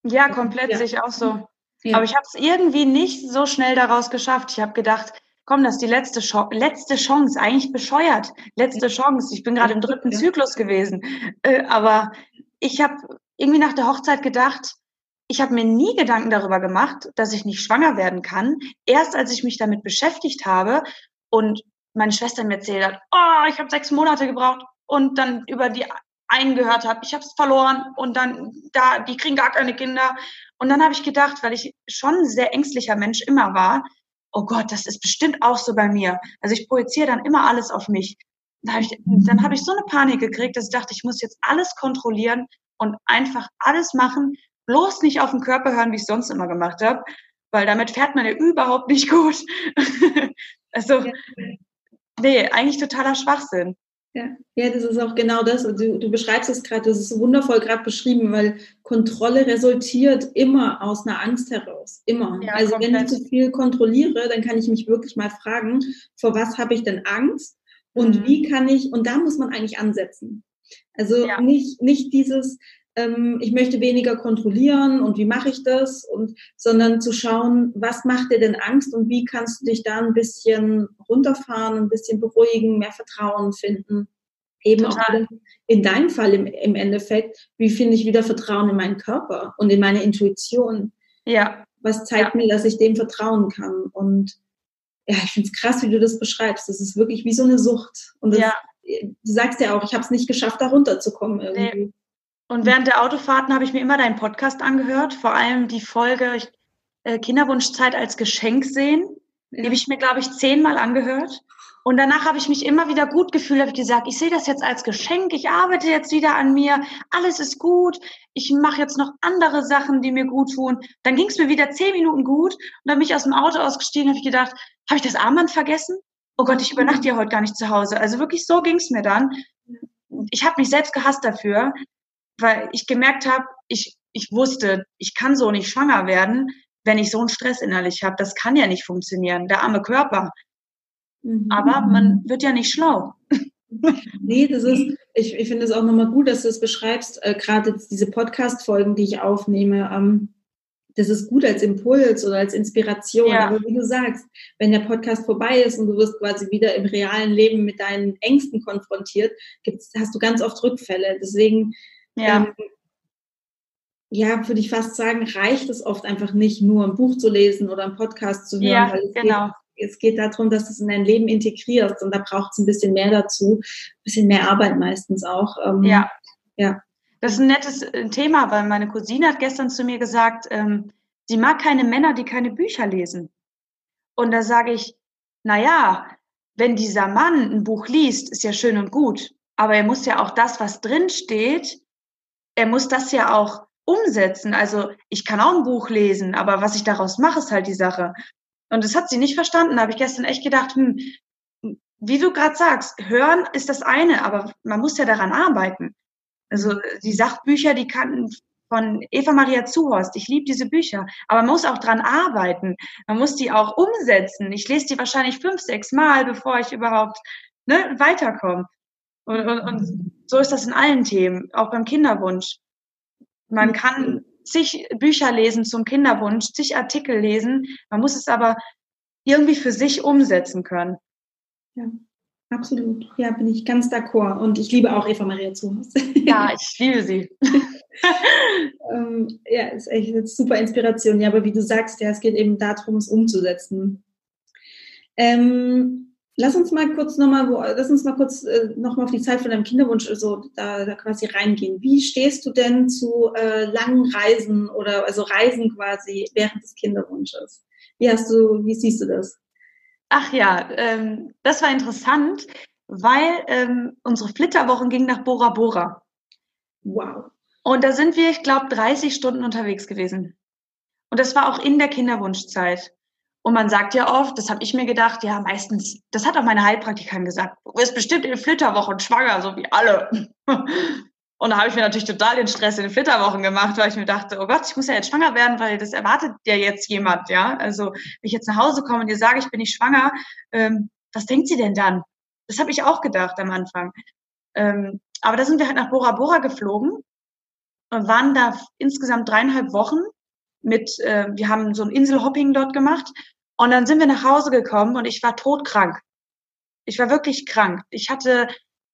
Ja, komplett ja. sehe ich auch so. Ja. Aber ich habe es irgendwie nicht so schnell daraus geschafft. Ich habe gedacht, komm, das ist die letzte, Chance, letzte Chance, eigentlich bescheuert. Letzte Chance. Ich bin gerade im dritten. Zyklus gewesen. Äh, aber ich habe irgendwie nach der Hochzeit gedacht, ich habe mir nie Gedanken darüber gemacht, dass ich nicht schwanger werden kann. Erst als ich mich damit beschäftigt habe und meine Schwester mir erzählt hat, oh, ich habe sechs Monate gebraucht und dann über die einen gehört habe, ich habe es verloren und dann da, die kriegen gar keine Kinder. Und dann habe ich gedacht, weil ich schon ein sehr ängstlicher Mensch immer war, oh Gott, das ist bestimmt auch so bei mir. Also ich projiziere dann immer alles auf mich. Dann habe ich, dann hab ich so eine Panik gekriegt, dass ich dachte, ich muss jetzt alles kontrollieren und einfach alles machen, bloß nicht auf den Körper hören, wie ich sonst immer gemacht habe, weil damit fährt man ja überhaupt nicht gut. *laughs* also, nee, eigentlich totaler Schwachsinn. Ja, ja, das ist auch genau das. Du, du beschreibst es gerade, das ist wundervoll gerade beschrieben, weil Kontrolle resultiert immer aus einer Angst heraus. Immer. Ja, also komplett. wenn ich zu viel kontrolliere, dann kann ich mich wirklich mal fragen, vor was habe ich denn Angst und mhm. wie kann ich, und da muss man eigentlich ansetzen. Also ja. nicht, nicht dieses, ähm, ich möchte weniger kontrollieren und wie mache ich das und sondern zu schauen, was macht dir denn Angst und wie kannst du dich da ein bisschen runterfahren, ein bisschen beruhigen, mehr Vertrauen finden. Eben Total. auch in deinem Fall im, im Endeffekt, wie finde ich wieder Vertrauen in meinen Körper und in meine Intuition? Ja. Was zeigt ja. mir, dass ich dem vertrauen kann? Und ja, ich finde es krass, wie du das beschreibst. Das ist wirklich wie so eine Sucht. Und das, ja. du sagst ja auch, ich habe es nicht geschafft, da runterzukommen irgendwie. Nee. Und während der Autofahrten habe ich mir immer deinen Podcast angehört, vor allem die Folge äh, Kinderwunschzeit als Geschenk sehen. Ja. Die habe ich mir, glaube ich, zehnmal angehört. Und danach habe ich mich immer wieder gut gefühlt, habe ich gesagt, ich sehe das jetzt als Geschenk, ich arbeite jetzt wieder an mir, alles ist gut, ich mache jetzt noch andere Sachen, die mir gut tun. Dann ging es mir wieder zehn Minuten gut und dann bin ich aus dem Auto ausgestiegen, habe ich gedacht, habe ich das Armband vergessen? Oh Gott, ich übernachte ja heute gar nicht zu Hause. Also wirklich so ging es mir dann. Ich habe mich selbst gehasst dafür, weil ich gemerkt habe, ich, ich wusste, ich kann so nicht schwanger werden, wenn ich so einen Stress innerlich habe. Das kann ja nicht funktionieren. Der arme Körper. Mhm. Aber man wird ja nicht schlau. *laughs* Nee, das ist, ich, ich finde es auch nochmal gut, dass du es beschreibst, äh, gerade diese Podcast-Folgen, die ich aufnehme, ähm, das ist gut als Impuls oder als Inspiration. Ja. Aber wie du sagst, wenn der Podcast vorbei ist und du wirst quasi wieder im realen Leben mit deinen Ängsten konfrontiert, hast du ganz oft Rückfälle. Deswegen, ja. Ähm, ja, würde ich fast sagen, reicht es oft einfach nicht, nur ein Buch zu lesen oder einen Podcast zu hören. Ja, genau es geht darum, dass du es in dein Leben integrierst und da braucht es ein bisschen mehr dazu, ein bisschen mehr Arbeit meistens auch. Ähm, ja. ja. Das ist ein nettes äh, Thema, weil meine Cousine hat gestern zu mir gesagt, ähm, sie mag keine Männer, die keine Bücher lesen. Und da sage ich, na ja, wenn dieser Mann ein Buch liest, ist ja schön und gut, aber er muss ja auch das, was drin steht, er muss das ja auch umsetzen. Also ich kann auch ein Buch lesen, aber was ich daraus mache, ist halt die Sache. Und das hat sie nicht verstanden. Da habe ich gestern echt gedacht, hm, wie du gerade sagst, hören ist das eine, aber man muss ja daran arbeiten. Also die Sachbücher, die kannten von Eva Maria Zuhorst. Ich liebe diese Bücher, aber man muss auch dran arbeiten. Man muss die auch umsetzen. Ich lese die wahrscheinlich fünf, sechs Mal, bevor ich überhaupt ne, weiterkomme. Und, und, und so ist das in allen Themen, auch beim Kinderwunsch. Man kann zig Bücher lesen zum Kinderwunsch, zig Artikel lesen. Man muss es aber irgendwie für sich umsetzen können. Ja, absolut. Ja, bin ich ganz d'accord. Und ich liebe auch Eva Maria Zuhaus. Ja, ich liebe sie. *laughs* ähm, ja, ist echt eine super Inspiration. Ja, aber wie du sagst, ja, es geht eben darum, es umzusetzen. Ähm, Lass uns mal kurz nochmal, lass uns mal kurz äh, nochmal auf die Zeit von deinem Kinderwunsch so da, da quasi reingehen. Wie stehst du denn zu äh, langen Reisen oder also Reisen quasi während des Kinderwunsches? Wie hast du, wie siehst du das? Ach ja, ähm, das war interessant, weil ähm, unsere Flitterwochen gingen nach Bora Bora. Wow. Und da sind wir, ich glaube, 30 Stunden unterwegs gewesen. Und das war auch in der Kinderwunschzeit. Und man sagt ja oft, das habe ich mir gedacht, ja, meistens, das hat auch meine Heilpraktikerin gesagt, du wirst bestimmt in Flitterwochen schwanger, so wie alle. *laughs* Und da habe ich mir natürlich total den Stress in den Flitterwochen gemacht, weil ich mir dachte, oh Gott, ich muss ja jetzt schwanger werden, weil das erwartet ja jetzt jemand, ja. Also wenn ich jetzt nach Hause komme und ihr sage, ich bin nicht schwanger, ähm, was denkt sie denn dann? Das habe ich auch gedacht am Anfang. Ähm, aber da sind wir halt nach Bora Bora geflogen und waren da insgesamt dreieinhalb Wochen mit, äh, wir haben so ein Inselhopping dort gemacht und dann sind wir nach Hause gekommen und ich war todkrank. Ich war wirklich krank. Ich hatte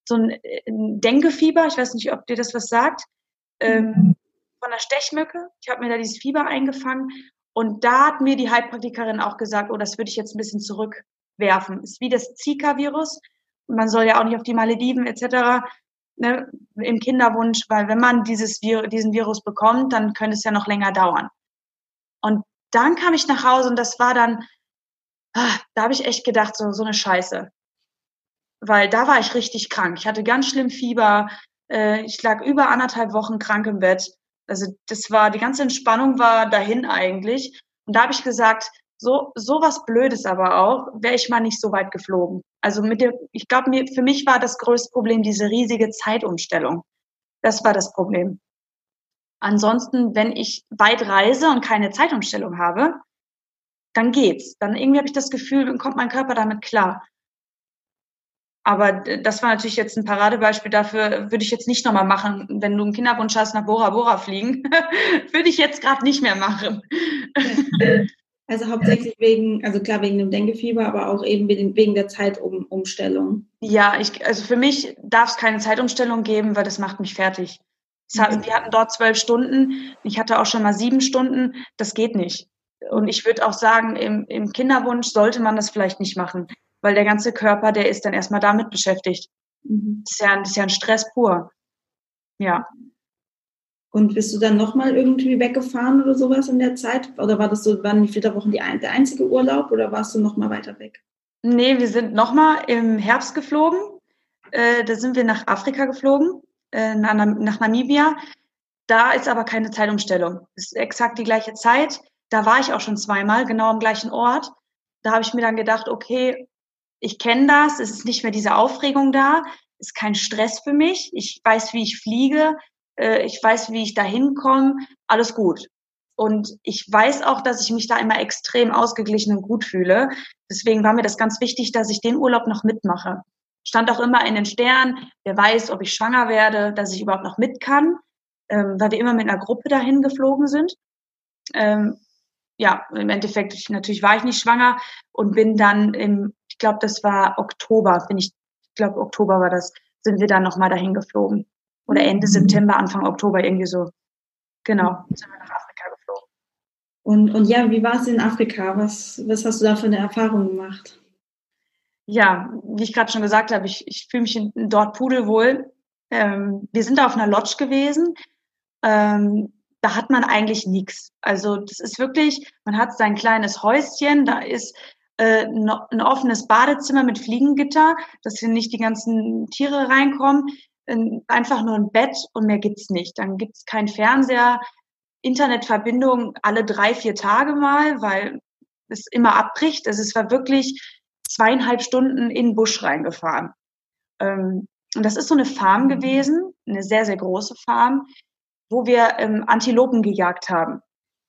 so ein, ein Denkefieber, ich weiß nicht, ob dir das was sagt, ähm, mhm. von der Stechmücke. Ich habe mir da dieses Fieber eingefangen und da hat mir die Heilpraktikerin auch gesagt, oh, das würde ich jetzt ein bisschen zurückwerfen. Ist wie das Zika-Virus. Man soll ja auch nicht auf die Malediven etc. Ne, im Kinderwunsch, weil wenn man dieses Vir diesen Virus bekommt, dann könnte es ja noch länger dauern. Und dann kam ich nach Hause und das war dann, ah, da habe ich echt gedacht, so, so eine Scheiße. Weil da war ich richtig krank. Ich hatte ganz schlimm Fieber. Äh, ich lag über anderthalb Wochen krank im Bett. Also das war, die ganze Entspannung war dahin eigentlich. Und da habe ich gesagt, so, so was Blödes aber auch, wäre ich mal nicht so weit geflogen. Also mit der, ich glaube, für mich war das größte Problem diese riesige Zeitumstellung. Das war das Problem. Ansonsten, wenn ich weit reise und keine Zeitumstellung habe, dann geht's. Dann irgendwie habe ich das Gefühl, dann kommt mein Körper damit klar. Aber das war natürlich jetzt ein Paradebeispiel dafür, würde ich jetzt nicht nochmal machen. Wenn du einen Kinderwunsch hast, nach Bora Bora fliegen, *laughs* würde ich jetzt gerade nicht mehr machen. *laughs* Also hauptsächlich wegen, also klar wegen dem Denkefieber, aber auch eben wegen der Zeitumstellung. Ja, ich, also für mich darf es keine Zeitumstellung geben, weil das macht mich fertig. Wir hatten dort zwölf Stunden. Ich hatte auch schon mal sieben Stunden. Das geht nicht. Und ich würde auch sagen, im, im Kinderwunsch sollte man das vielleicht nicht machen, weil der ganze Körper, der ist dann erstmal damit beschäftigt. Mhm. Das, ist ja, das ist ja ein Stress pur. Ja. Und bist du dann nochmal irgendwie weggefahren oder sowas in der Zeit? Oder war das so, waren die Flitterwochen die ein, der einzige Urlaub oder warst du nochmal weiter weg? Nee, wir sind nochmal im Herbst geflogen. Äh, da sind wir nach Afrika geflogen, äh, nach, Namibia. Da ist aber keine Zeitumstellung. Es ist exakt die gleiche Zeit. Da war ich auch schon zweimal, genau am gleichen Ort. Da habe ich mir dann gedacht, okay, ich kenne das, es ist nicht mehr diese Aufregung da, ist kein Stress für mich. Ich weiß, wie ich fliege, äh, ich weiß, wie ich da hinkomme, alles gut. Und ich weiß auch, dass ich mich da immer extrem ausgeglichen und gut fühle. Deswegen war mir das ganz wichtig, dass ich den Urlaub noch mitmache. Stand auch immer in den Sternen, wer weiß, ob ich schwanger werde, dass ich überhaupt noch mit kann, ähm, weil wir immer mit einer Gruppe dahin geflogen sind. Ähm, ja, im Endeffekt, ich, natürlich war ich nicht schwanger und bin dann im, ich glaube, das war Oktober, bin ich, ich glaube, Oktober war das, sind wir dann nochmal dahin geflogen. Oder Ende mhm. September, Anfang Oktober, irgendwie so. Genau, sind wir nach Afrika geflogen. Und, und ja, wie war es in Afrika? Was, was hast du da für eine Erfahrung gemacht? Ja, wie ich gerade schon gesagt habe, ich, ich fühle mich in, dort pudelwohl. Ähm, wir sind da auf einer Lodge gewesen. Ähm, da hat man eigentlich nichts. Also das ist wirklich, man hat sein kleines Häuschen, da ist äh, ein offenes Badezimmer mit Fliegengitter, dass hier nicht die ganzen Tiere reinkommen. Einfach nur ein Bett und mehr gibt's nicht. Dann gibt's kein Fernseher, Internetverbindung alle drei, vier Tage mal, weil es immer abbricht. Also es war wirklich zweieinhalb Stunden in den Busch reingefahren. Ähm, und das ist so eine Farm gewesen, eine sehr, sehr große Farm, wo wir ähm, Antilopen gejagt haben.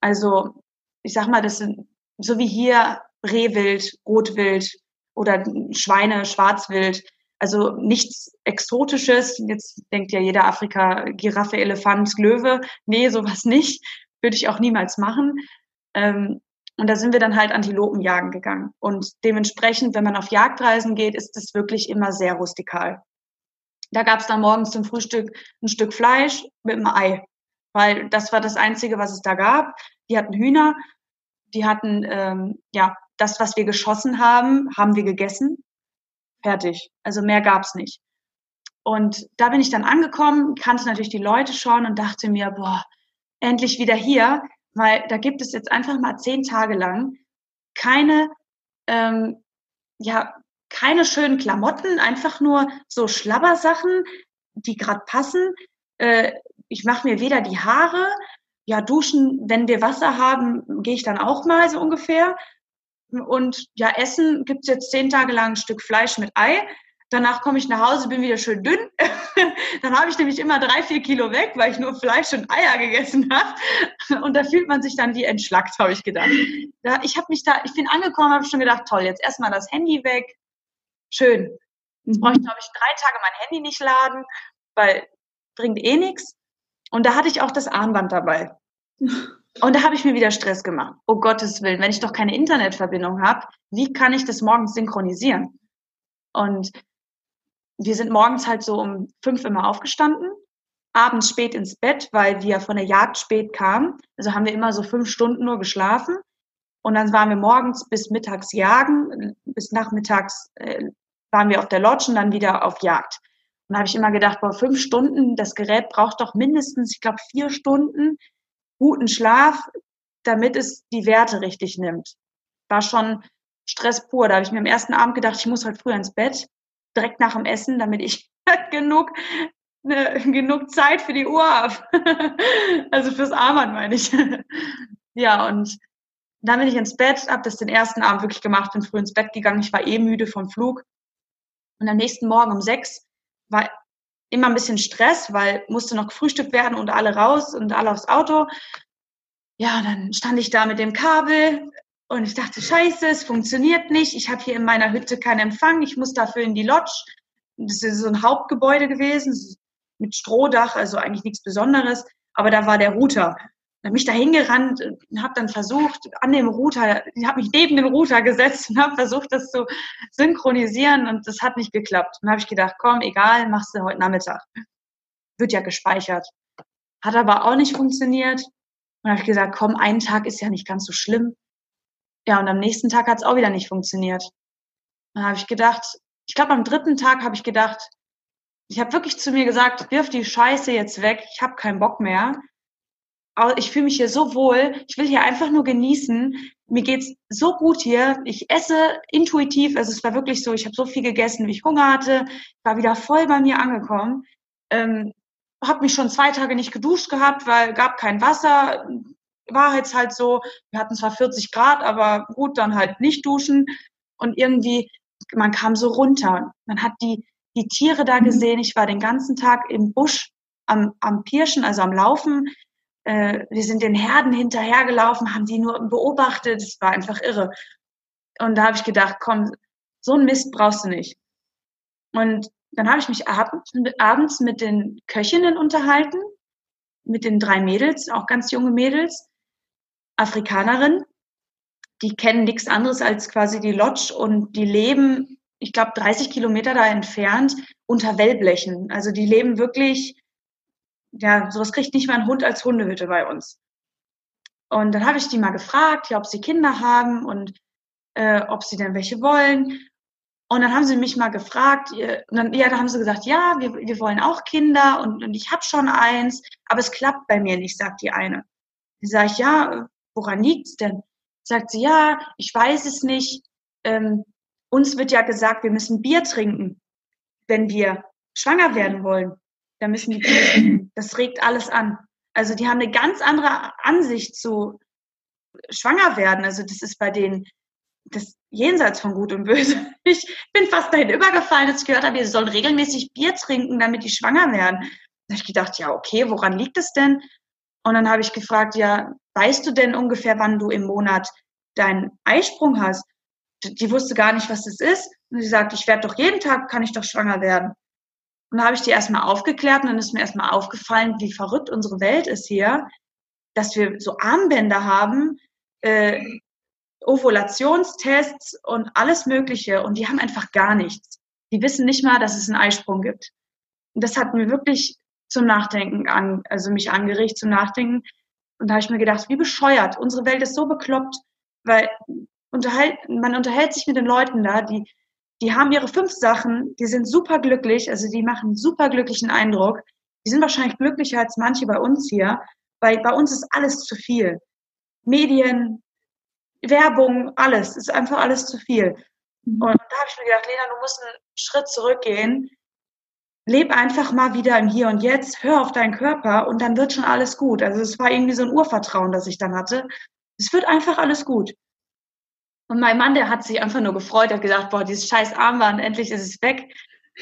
Also ich sag mal, das sind so wie hier Rehwild, Rotwild oder Schweine, Schwarzwild. Also nichts Exotisches. Jetzt denkt ja jeder Afrika Giraffe, Elefant, Löwe. Nee, sowas nicht. Würde ich auch niemals machen. Ähm, und da sind wir dann halt Antilopen jagen gegangen. Und dementsprechend, wenn man auf Jagdreisen geht, ist es wirklich immer sehr rustikal. Da gab es dann morgens zum Frühstück ein Stück Fleisch mit einem Ei, weil das war das Einzige, was es da gab. Die hatten Hühner, die hatten ähm, ja das, was wir geschossen haben, haben wir gegessen. Fertig. Also mehr gab's nicht. Und da bin ich dann angekommen, kannte natürlich die Leute schon und dachte mir, boah, endlich wieder hier, weil da gibt es jetzt einfach mal zehn Tage lang keine ähm, ja, keine schönen Klamotten, einfach nur so Schlabbersachen, die gerade passen. Äh, ich mache mir weder die Haare, ja, duschen, wenn wir Wasser haben, gehe ich dann auch mal so ungefähr. Und ja, Essen gibt's jetzt zehn Tage lang ein Stück Fleisch mit Ei. Danach komme ich nach Hause, bin wieder schön dünn. *laughs* dann habe ich nämlich immer drei, vier Kilo weg, weil ich nur Fleisch und Eier gegessen habe. Und da fühlt man sich dann wie entschlackt, habe ich gedacht. Da, ich habe mich da, ich bin angekommen, habe schon gedacht, toll, jetzt erstmal das Handy weg, schön. Jetzt brauche ich, glaube ich, drei Tage mein Handy nicht laden, weil bringt eh nichts. Und da hatte ich auch das Armband dabei. Und da habe ich mir wieder Stress gemacht. Oh Gottes Willen, wenn ich doch keine Internetverbindung habe, wie kann ich das morgens synchronisieren? Und wir sind morgens halt so um fünf immer aufgestanden, abends spät ins Bett, weil wir von der Jagd spät kamen. Also haben wir immer so fünf Stunden nur geschlafen. Und dann waren wir morgens bis mittags jagen, bis nachmittags äh, waren wir auf der Lodge und dann wieder auf Jagd. Und da habe ich immer gedacht, boah, fünf Stunden, das Gerät braucht doch mindestens, ich glaube, vier Stunden guten Schlaf, damit es die Werte richtig nimmt. War schon Stress pur. Da habe ich mir am ersten Abend gedacht, ich muss halt früher ins Bett, direkt nach dem Essen, damit ich *laughs* genug, ne, genug Zeit für die Uhr habe. *laughs* also fürs Armband meine ich. *laughs* ja, und dann bin ich ins Bett, habe das den ersten Abend wirklich gemacht, bin früh ins Bett gegangen. Ich war eh müde vom Flug. Und am nächsten Morgen um sechs war immer ein bisschen Stress, weil musste noch gefrühstückt werden und alle raus und alle aufs Auto. Ja, dann stand ich da mit dem Kabel und ich dachte, scheiße, es funktioniert nicht. Ich habe hier in meiner Hütte keinen Empfang. Ich muss dafür in die Lodge. Das ist so ein Hauptgebäude gewesen mit Strohdach, also eigentlich nichts Besonderes. Aber da war der Router. Dann ich da hingerannt und habe dann versucht, an dem Router, ich habe mich neben den Router gesetzt und habe versucht, das zu synchronisieren und das hat nicht geklappt. dann habe ich gedacht, komm, egal, machst du heute Nachmittag. Wird ja gespeichert. Hat aber auch nicht funktioniert. Und habe ich gesagt, komm, ein Tag ist ja nicht ganz so schlimm. Ja, und am nächsten Tag hat es auch wieder nicht funktioniert. Dann habe ich gedacht, ich glaube am dritten Tag habe ich gedacht, ich habe wirklich zu mir gesagt, wirf die Scheiße jetzt weg, ich habe keinen Bock mehr. Ich fühle mich hier so wohl, ich will hier einfach nur genießen. Mir geht's so gut hier. Ich esse intuitiv, also es war wirklich so, ich habe so viel gegessen, wie ich Hunger hatte, war wieder voll bei mir angekommen. Ähm, habe mich schon zwei Tage nicht geduscht gehabt, weil gab kein Wasser. War jetzt halt so, wir hatten zwar 40 Grad, aber gut, dann halt nicht duschen. Und irgendwie, man kam so runter. Man hat die, die Tiere da mhm. gesehen. Ich war den ganzen Tag im Busch am, am Pirschen, also am Laufen. Äh, wir sind den Herden hinterhergelaufen, haben die nur beobachtet. Es war einfach irre. Und da habe ich gedacht, komm, so ein Mist brauchst du nicht. Und dann habe ich mich abends mit den Köchinnen unterhalten, mit den drei Mädels, auch ganz junge Mädels, Afrikanerinnen. Die kennen nichts anderes als quasi die Lodge und die leben, ich glaube, 30 Kilometer da entfernt unter Wellblechen. Also die leben wirklich, ja, sowas kriegt nicht mal ein Hund als Hundehütte bei uns. Und dann habe ich die mal gefragt, ja, ob sie Kinder haben und äh, ob sie denn welche wollen. Und dann haben sie mich mal gefragt, dann, ja, da haben sie gesagt, ja, wir, wir wollen auch Kinder und, und ich habe schon eins, aber es klappt bei mir nicht, sagt die eine. Dann sage ich, ja, woran liegt's denn? Sagt sie, ja, ich weiß es nicht. Ähm, uns wird ja gesagt, wir müssen Bier trinken, wenn wir schwanger werden wollen. Da müssen die Bier trinken. Das regt alles an. Also die haben eine ganz andere Ansicht zu schwanger werden. Also das ist bei denen das jenseits von Gut und Böse. *laughs* Ich bin fast dahin übergefallen, als ich gehört habe, wir sollen regelmäßig Bier trinken, damit die schwanger werden. Da habe ich gedacht, ja, okay, woran liegt es denn? Und dann habe ich gefragt, ja, weißt du denn ungefähr, wann du im Monat deinen Eisprung hast? Die wusste gar nicht, was das ist. Und sie sagt, ich werde doch jeden Tag, kann ich doch schwanger werden. Und dann habe ich die erstmal aufgeklärt und dann ist mir erstmal aufgefallen, wie verrückt unsere Welt ist hier, dass wir so Armbänder haben, äh, Ovulationstests und alles Mögliche und die haben einfach gar nichts. Die wissen nicht mal, dass es einen Eisprung gibt. Und das hat mir wirklich zum Nachdenken an, also mich angeregt zum Nachdenken. Und da habe ich mir gedacht, wie bescheuert. Unsere Welt ist so bekloppt, weil unterhalt, man unterhält sich mit den Leuten da, die, die haben ihre fünf Sachen, die sind super glücklich, also die machen super glücklichen Eindruck. Die sind wahrscheinlich glücklicher als manche bei uns hier, weil bei uns ist alles zu viel. Medien, Werbung, alles. Ist einfach alles zu viel. Mhm. Und da habe ich mir gedacht, Lena, du musst einen Schritt zurückgehen. Leb einfach mal wieder im Hier und Jetzt, hör auf deinen Körper und dann wird schon alles gut. Also es war irgendwie so ein Urvertrauen, das ich dann hatte. Es wird einfach alles gut. Und mein Mann, der hat sich einfach nur gefreut, hat gesagt, boah, dieses scheiß Armband, endlich ist es weg.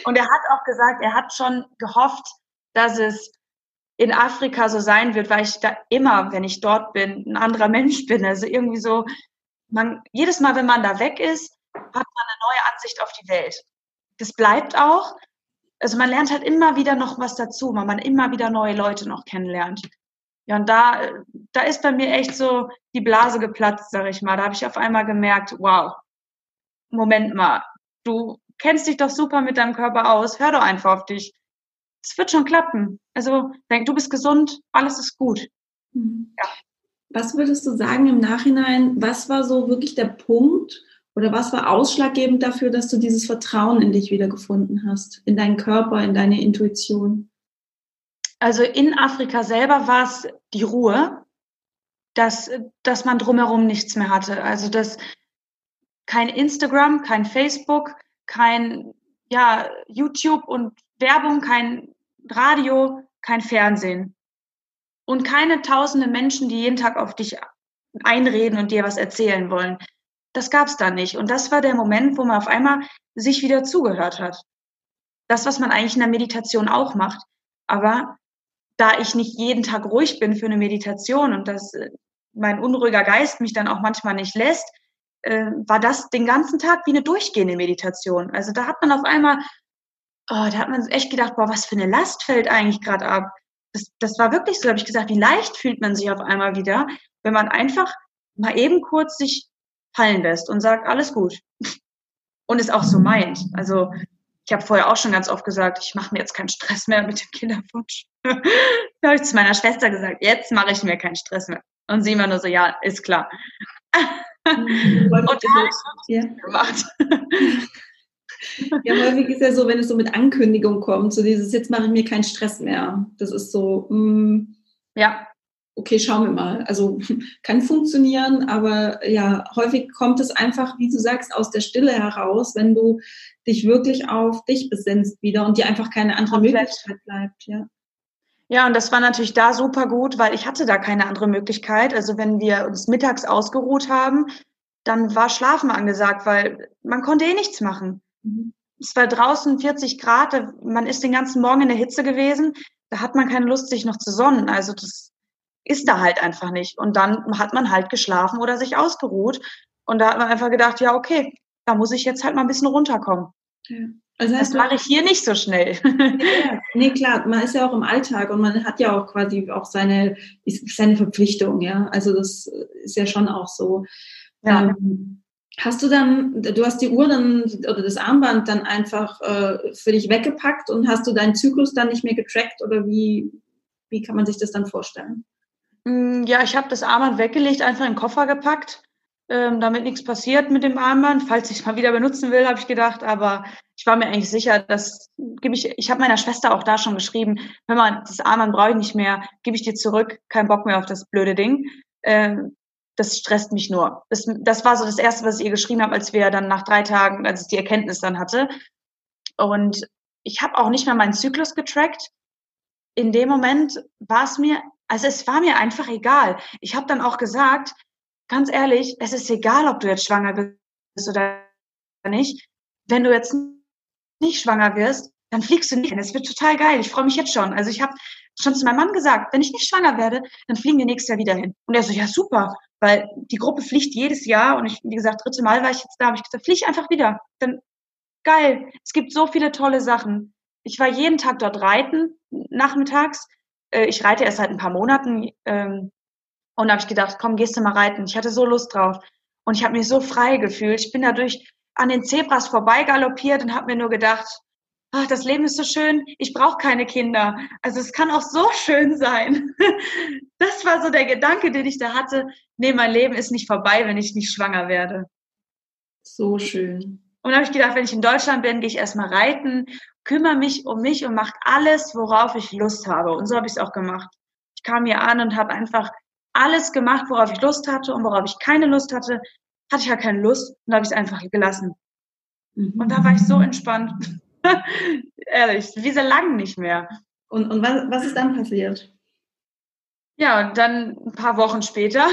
Und er hat auch gesagt, er hat schon gehofft, dass es in Afrika so sein wird, weil ich da immer, wenn ich dort bin, ein anderer Mensch bin. Also irgendwie so, man, jedes Mal, wenn man da weg ist, hat man eine neue Ansicht auf die Welt. Das bleibt auch. Also man lernt halt immer wieder noch was dazu, weil man immer wieder neue Leute noch kennenlernt. Ja, und da, da ist bei mir echt so die Blase geplatzt, sag ich mal. Da habe ich auf einmal gemerkt, wow, Moment mal, du kennst dich doch super mit deinem Körper aus, hör doch einfach auf dich es wird schon klappen. Also denk, du bist gesund, alles ist gut. Mhm. Ja. Was würdest du sagen im Nachhinein, was war so wirklich der Punkt oder was war ausschlaggebend dafür, dass du dieses Vertrauen in dich wiedergefunden hast, in deinen Körper, in deine Intuition? Also in Afrika selber war es die Ruhe, dass, dass man drumherum nichts mehr hatte. Also dass kein Instagram, kein Facebook, kein ja, YouTube und Werbung, kein Radio, kein Fernsehen und keine tausende Menschen, die jeden Tag auf dich einreden und dir was erzählen wollen. Das gab's da nicht. Und das war der Moment, wo man auf einmal sich wieder zugehört hat. Das, was man eigentlich in der Meditation auch macht. Aber da ich nicht jeden Tag ruhig bin für eine Meditation und dass äh, mein unruhiger Geist mich dann auch manchmal nicht lässt, äh, war das den ganzen Tag wie eine durchgehende Meditation. Also da hat man auf einmal oh, da hat man echt gedacht, boah, was für eine Last fällt eigentlich gerade ab. Das, das war wirklich so, habe ich gesagt, wie leicht fühlt man sich auf einmal wieder, wenn man einfach mal eben kurz sich fallen lässt und sagt, alles gut. Und es auch so meint. Also ich habe vorher auch schon ganz oft gesagt, ich mache mir jetzt keinen Stress mehr mit dem Kinderwunsch. *laughs* da habe ich zu meiner Schwester gesagt, jetzt mache ich mir keinen Stress mehr. Und sie immer nur so, ja, ist klar. Mhm. *laughs* und da habe ich ja. gemacht. Ja, häufig ist ja so, wenn es so mit Ankündigung kommt, so dieses, jetzt mache ich mir keinen Stress mehr. Das ist so, mh, mm, ja, okay, schauen wir mal. Also *laughs* kann funktionieren, aber ja, häufig kommt es einfach, wie du sagst, aus der Stille heraus, wenn du dich wirklich auf dich besinnst wieder und dir einfach keine andere Komplett. Möglichkeit bleibt, ja. Ja, und das war natürlich da super gut, weil ich hatte da keine andere Möglichkeit. Also wenn wir uns mittags ausgeruht haben, dann war Schlafen angesagt, weil man konnte eh nichts machen. Mhm. Es war draußen 40 Grad, man ist den ganzen Morgen in der Hitze gewesen, da hat man keine Lust, sich noch zu sonnen. Also das ist da halt einfach nicht. Und dann hat man halt geschlafen oder sich ausgeruht. Und da hat man einfach gedacht, ja, okay, da muss ich jetzt halt mal ein bisschen runterkommen. Ja. Also das mache ich hier nicht so schnell. Ja, ja. Nee, klar, man ist ja auch im Alltag und man hat ja auch quasi auch seine, seine Verpflichtung, ja. Also das ist ja schon auch so. Ja. Ähm, hast du dann, du hast die Uhr dann oder das Armband dann einfach äh, für dich weggepackt und hast du deinen Zyklus dann nicht mehr getrackt oder wie, wie kann man sich das dann vorstellen? Mm, ja, ich habe das Armband weggelegt, einfach in den Koffer gepackt, ähm, damit nichts passiert mit dem Armband. Falls ich es mal wieder benutzen will, habe ich gedacht. Aber ich war mir eigentlich sicher, dass gebe ich. Ich habe meiner Schwester auch da schon geschrieben, hör mal, das Armband brauche ich nicht mehr, gebe ich dir zurück, kein Bock mehr auf das blöde Ding. Ähm, das stresst mich nur. Das, das war so das Erste, was ich ihr geschrieben habe, als wir dann nach drei Tagen, als ich die Erkenntnis dann hatte. Und ich habe auch nicht mehr meinen Zyklus getrackt. In dem Moment war es mir also es war mir einfach egal. Ich habe dann auch gesagt, ganz ehrlich, es ist egal, ob du jetzt schwanger bist oder nicht. Wenn du jetzt nicht schwanger wirst, dann fliegst du nicht hin. Es wird total geil. Ich freue mich jetzt schon. Also ich habe schon zu meinem Mann gesagt, wenn ich nicht schwanger werde, dann fliegen wir nächstes Jahr wieder hin. Und er so, ja super, weil die Gruppe fliegt jedes Jahr und ich, wie gesagt, dritte Mal war ich jetzt da, habe ich gesagt, flieg einfach wieder. Dann geil. Es gibt so viele tolle Sachen. Ich war jeden Tag dort reiten, nachmittags äh, ich reite erst seit ein paar Monaten ähm, und habe ich gedacht, komm, gehst du mal reiten. Ich hatte so Lust drauf und ich habe mich so frei gefühlt. Ich bin dadurch an den Zebras vorbeigaloppiert und habe mir nur gedacht, ach, das Leben ist so schön, ich brauche keine Kinder. Also es kann auch so *laughs* schön sein. Das war so der Gedanke, den ich da hatte. Nee, mein Leben ist nicht vorbei, wenn ich nicht schwanger werde. So schön. Und dann habe ich gedacht, wenn ich in Deutschland bin, gehe ich erstmal reiten kümmere mich um mich und mache alles, worauf ich Lust habe. Und so habe ich es auch gemacht. Ich kam hier an und habe einfach alles gemacht, worauf ich Lust hatte und worauf ich keine Lust hatte, hatte ich ja keine Lust und habe ich es einfach gelassen. Und da war ich so entspannt. *laughs* Ehrlich, wie so lang nicht mehr. Und, und was, was ist dann passiert? Ja, und dann ein paar Wochen später,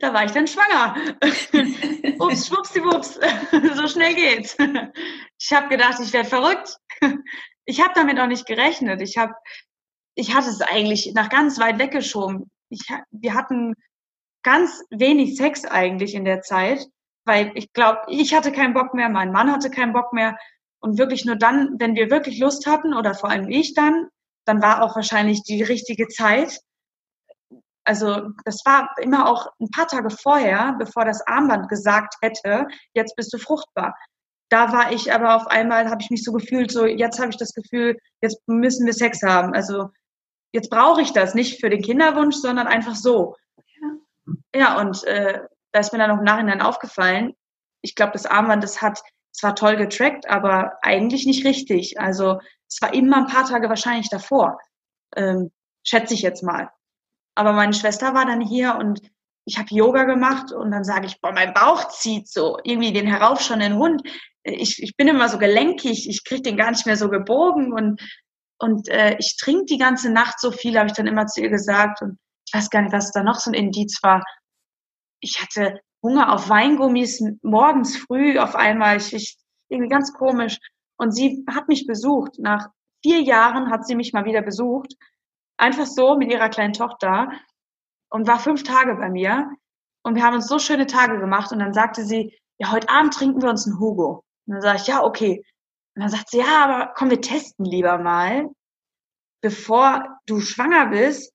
da war ich dann schwanger. *laughs* Ups, schwuppsdiwupps, *laughs* so schnell geht's. Ich habe gedacht, ich werde verrückt. Ich habe damit auch nicht gerechnet. Ich habe, ich hatte es eigentlich nach ganz weit weggeschoben. Ich, wir hatten ganz wenig Sex eigentlich in der Zeit, weil ich glaube, ich hatte keinen Bock mehr, mein Mann hatte keinen Bock mehr und wirklich nur dann, wenn wir wirklich Lust hatten oder vor allem ich dann, dann war auch wahrscheinlich die richtige Zeit also das war immer auch ein paar Tage vorher, bevor das Armband gesagt hätte, jetzt bist du fruchtbar. Da war ich aber auf einmal, habe ich mich so gefühlt, so jetzt habe ich das Gefühl, jetzt müssen wir Sex haben. Also jetzt brauche ich das nicht für den Kinderwunsch, sondern einfach so. Ja, ja und äh, da ist mir dann noch im Nachhinein aufgefallen, ich glaube, das Armband, das hat zwar toll getrackt, aber eigentlich nicht richtig. Also es war immer ein paar Tage wahrscheinlich davor, ähm, schätze ich jetzt mal. Aber meine Schwester war dann hier und ich habe Yoga gemacht und dann sage ich, boah, mein Bauch zieht so irgendwie den heraufschauenden Hund. Ich, ich bin immer so gelenkig, ich kriege den gar nicht mehr so gebogen und, und äh, ich trinke die ganze Nacht so viel, habe ich dann immer zu ihr gesagt. Und ich weiß gar nicht, was da noch so ein Indiz war. Ich hatte Hunger auf Weingummis morgens früh auf einmal. Ich, ich irgendwie ganz komisch. Und sie hat mich besucht. Nach vier Jahren hat sie mich mal wieder besucht einfach so mit ihrer kleinen Tochter und war fünf Tage bei mir. Und wir haben uns so schöne Tage gemacht. Und dann sagte sie, ja, heute Abend trinken wir uns einen Hugo. Und dann sage ich, ja, okay. Und dann sagt sie, ja, aber komm, wir testen lieber mal, bevor du schwanger bist.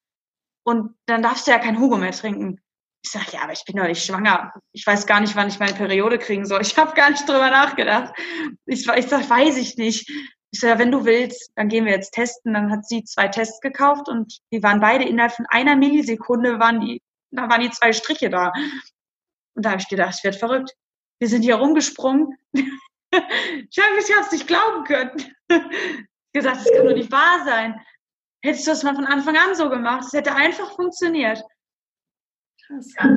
Und dann darfst du ja kein Hugo mehr trinken. Ich sage, ja, aber ich bin doch nicht schwanger. Ich weiß gar nicht, wann ich meine Periode kriegen soll. Ich habe gar nicht drüber nachgedacht. Ich, ich sage, weiß ich nicht. Ich so, ja, wenn du willst, dann gehen wir jetzt testen. Dann hat sie zwei Tests gekauft und die waren beide innerhalb von einer Millisekunde waren die, da waren die zwei Striche da. Und da habe ich gedacht, ich werde verrückt. Wir sind hier rumgesprungen. *laughs* ich habe es nicht glauben können. *laughs* ich gesagt, das kann doch nicht wahr sein. Hättest du das mal von Anfang an so gemacht? Es hätte einfach funktioniert. Krass. Ja.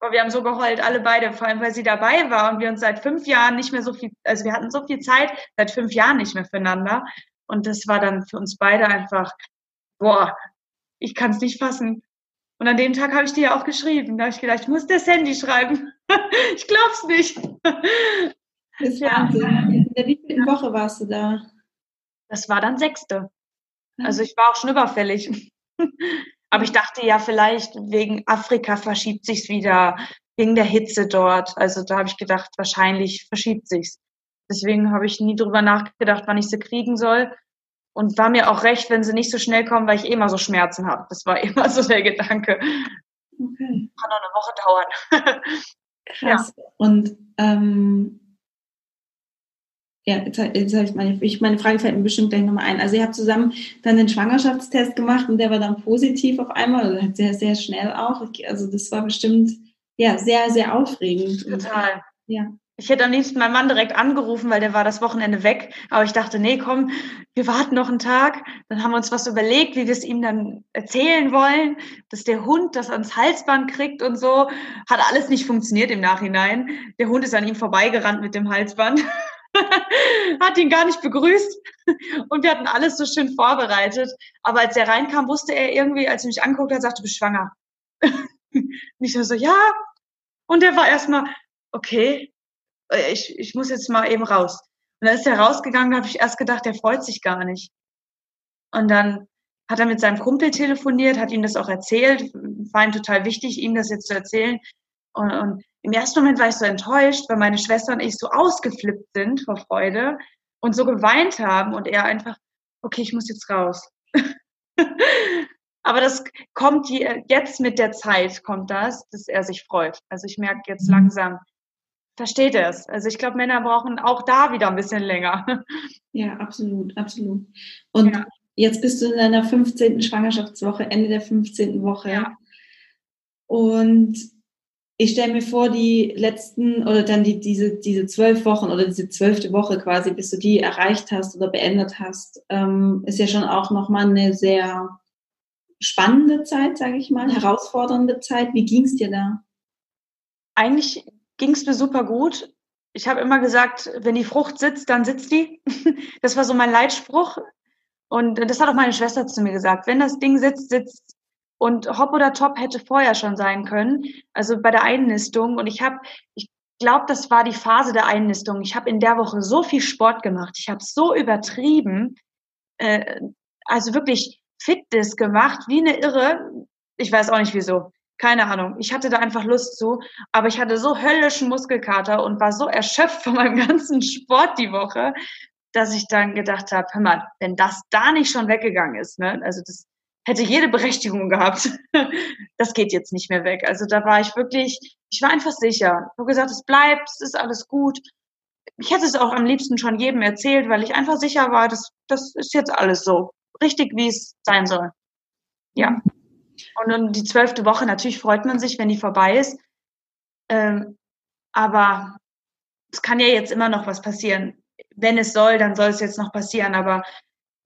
Aber wir haben so geheult, alle beide, vor allem weil sie dabei war und wir uns seit fünf Jahren nicht mehr so viel, also wir hatten so viel Zeit, seit fünf Jahren nicht mehr füreinander. Und das war dann für uns beide einfach, boah, ich kann es nicht fassen. Und an dem Tag habe ich dir ja auch geschrieben. Da habe ich gedacht, ich muss das Handy schreiben. *laughs* ich glaub's nicht. Das ist ja. Wahnsinn. In der wievielten Woche warst du da? Das war dann sechste. Also ich war auch schon überfällig. *laughs* Aber ich dachte ja, vielleicht wegen Afrika verschiebt sich's wieder, wegen der Hitze dort. Also da habe ich gedacht, wahrscheinlich verschiebt sich's. Deswegen habe ich nie drüber nachgedacht, wann ich sie kriegen soll. Und war mir auch recht, wenn sie nicht so schnell kommen, weil ich eh immer so Schmerzen habe. Das war *laughs* immer so der Gedanke. Okay. Kann noch eine Woche dauern. *laughs* Krass. Ja. Und ähm, ja, jetzt, jetzt habe ich meine, ich, meine Frage fällt mir bestimmt gleich nochmal ein. Also ihr habt zusammen dann den Schwangerschaftstest gemacht und der war dann positiv auf einmal, oder sehr, sehr schnell auch. Also das war bestimmt ja sehr, sehr aufregend. Total. Ja. Ich hätte am liebsten meinen Mann direkt angerufen, weil der war das Wochenende weg. Aber ich dachte, nee, komm, wir warten noch einen Tag. Dann haben wir uns was überlegt, wie wir es ihm dann erzählen wollen, dass der Hund das ans Halsband kriegt und so. Hat alles nicht funktioniert im Nachhinein. Der Hund ist an ihm vorbeigerannt mit dem Halsband. *laughs* *laughs* hat ihn gar nicht begrüßt und wir hatten alles so schön vorbereitet. Aber als er reinkam, wusste er irgendwie, als er mich anguckte, er sagte, du bist schwanger. *laughs* und ich so, ja. Und er war erstmal, okay, äh, ich, ich muss jetzt mal eben raus. Und dann ist er rausgegangen, da habe ich erst gedacht, der freut sich gar nicht. Und dann hat er mit seinem Kumpel telefoniert, hat ihm das auch erzählt, war ihm total wichtig, ihm das jetzt zu erzählen. Und, und im ersten Moment war ich so enttäuscht, weil meine Schwester und ich so ausgeflippt sind vor Freude und so geweint haben und er einfach, okay, ich muss jetzt raus. *laughs* Aber das kommt jetzt mit der Zeit, kommt das, dass er sich freut. Also ich merke jetzt mhm. langsam, versteht er es. Also ich glaube, Männer brauchen auch da wieder ein bisschen länger. *laughs* Ja, absolut, absolut. Und ja. jetzt bist du in deiner 15. Schwangerschaftswoche, Ende der 15. Woche. Ja. Und ich stelle mir vor, die letzten oder dann die, diese, diese zwölf Wochen oder diese zwölfte Woche quasi, bis du die erreicht hast oder beendet hast, ähm, ist ja schon auch nochmal eine sehr spannende Zeit, sage ich mal, herausfordernde Zeit. Wie ging es dir da? Eigentlich ging es mir super gut. Ich habe immer gesagt, wenn die Frucht sitzt, dann sitzt die. *laughs* Das war so mein Leitspruch. Und das hat auch meine Schwester zu mir gesagt. Wenn das Ding sitzt, sitzt und Hop oder Top hätte vorher schon sein können, also bei der Einnistung. Und ich habe, ich glaube, das war die Phase der Einnistung. Ich habe in der Woche so viel Sport gemacht. Ich habe so übertrieben, äh, also wirklich Fitness gemacht, wie eine Irre. Ich weiß auch nicht wieso. Keine Ahnung. Ich hatte da einfach Lust zu, aber ich hatte so höllischen Muskelkater und war so erschöpft von meinem ganzen Sport die Woche, dass ich dann gedacht habe, hör mal, wenn das da nicht schon weggegangen ist, ne, also das hätte jede Berechtigung gehabt. *laughs* das geht jetzt nicht mehr weg. Also da war ich wirklich, ich war einfach sicher. Ich habe gesagt, es bleibt, es ist alles gut. Ich hätte es auch am liebsten schon jedem erzählt, weil ich einfach sicher war, das, das ist jetzt alles so. Richtig, wie es sein soll. Ja. Und dann die zwölfte Woche, natürlich freut man sich, wenn die vorbei ist. Ähm, aber es kann ja jetzt immer noch was passieren. Wenn es soll, dann soll es jetzt noch passieren. Aber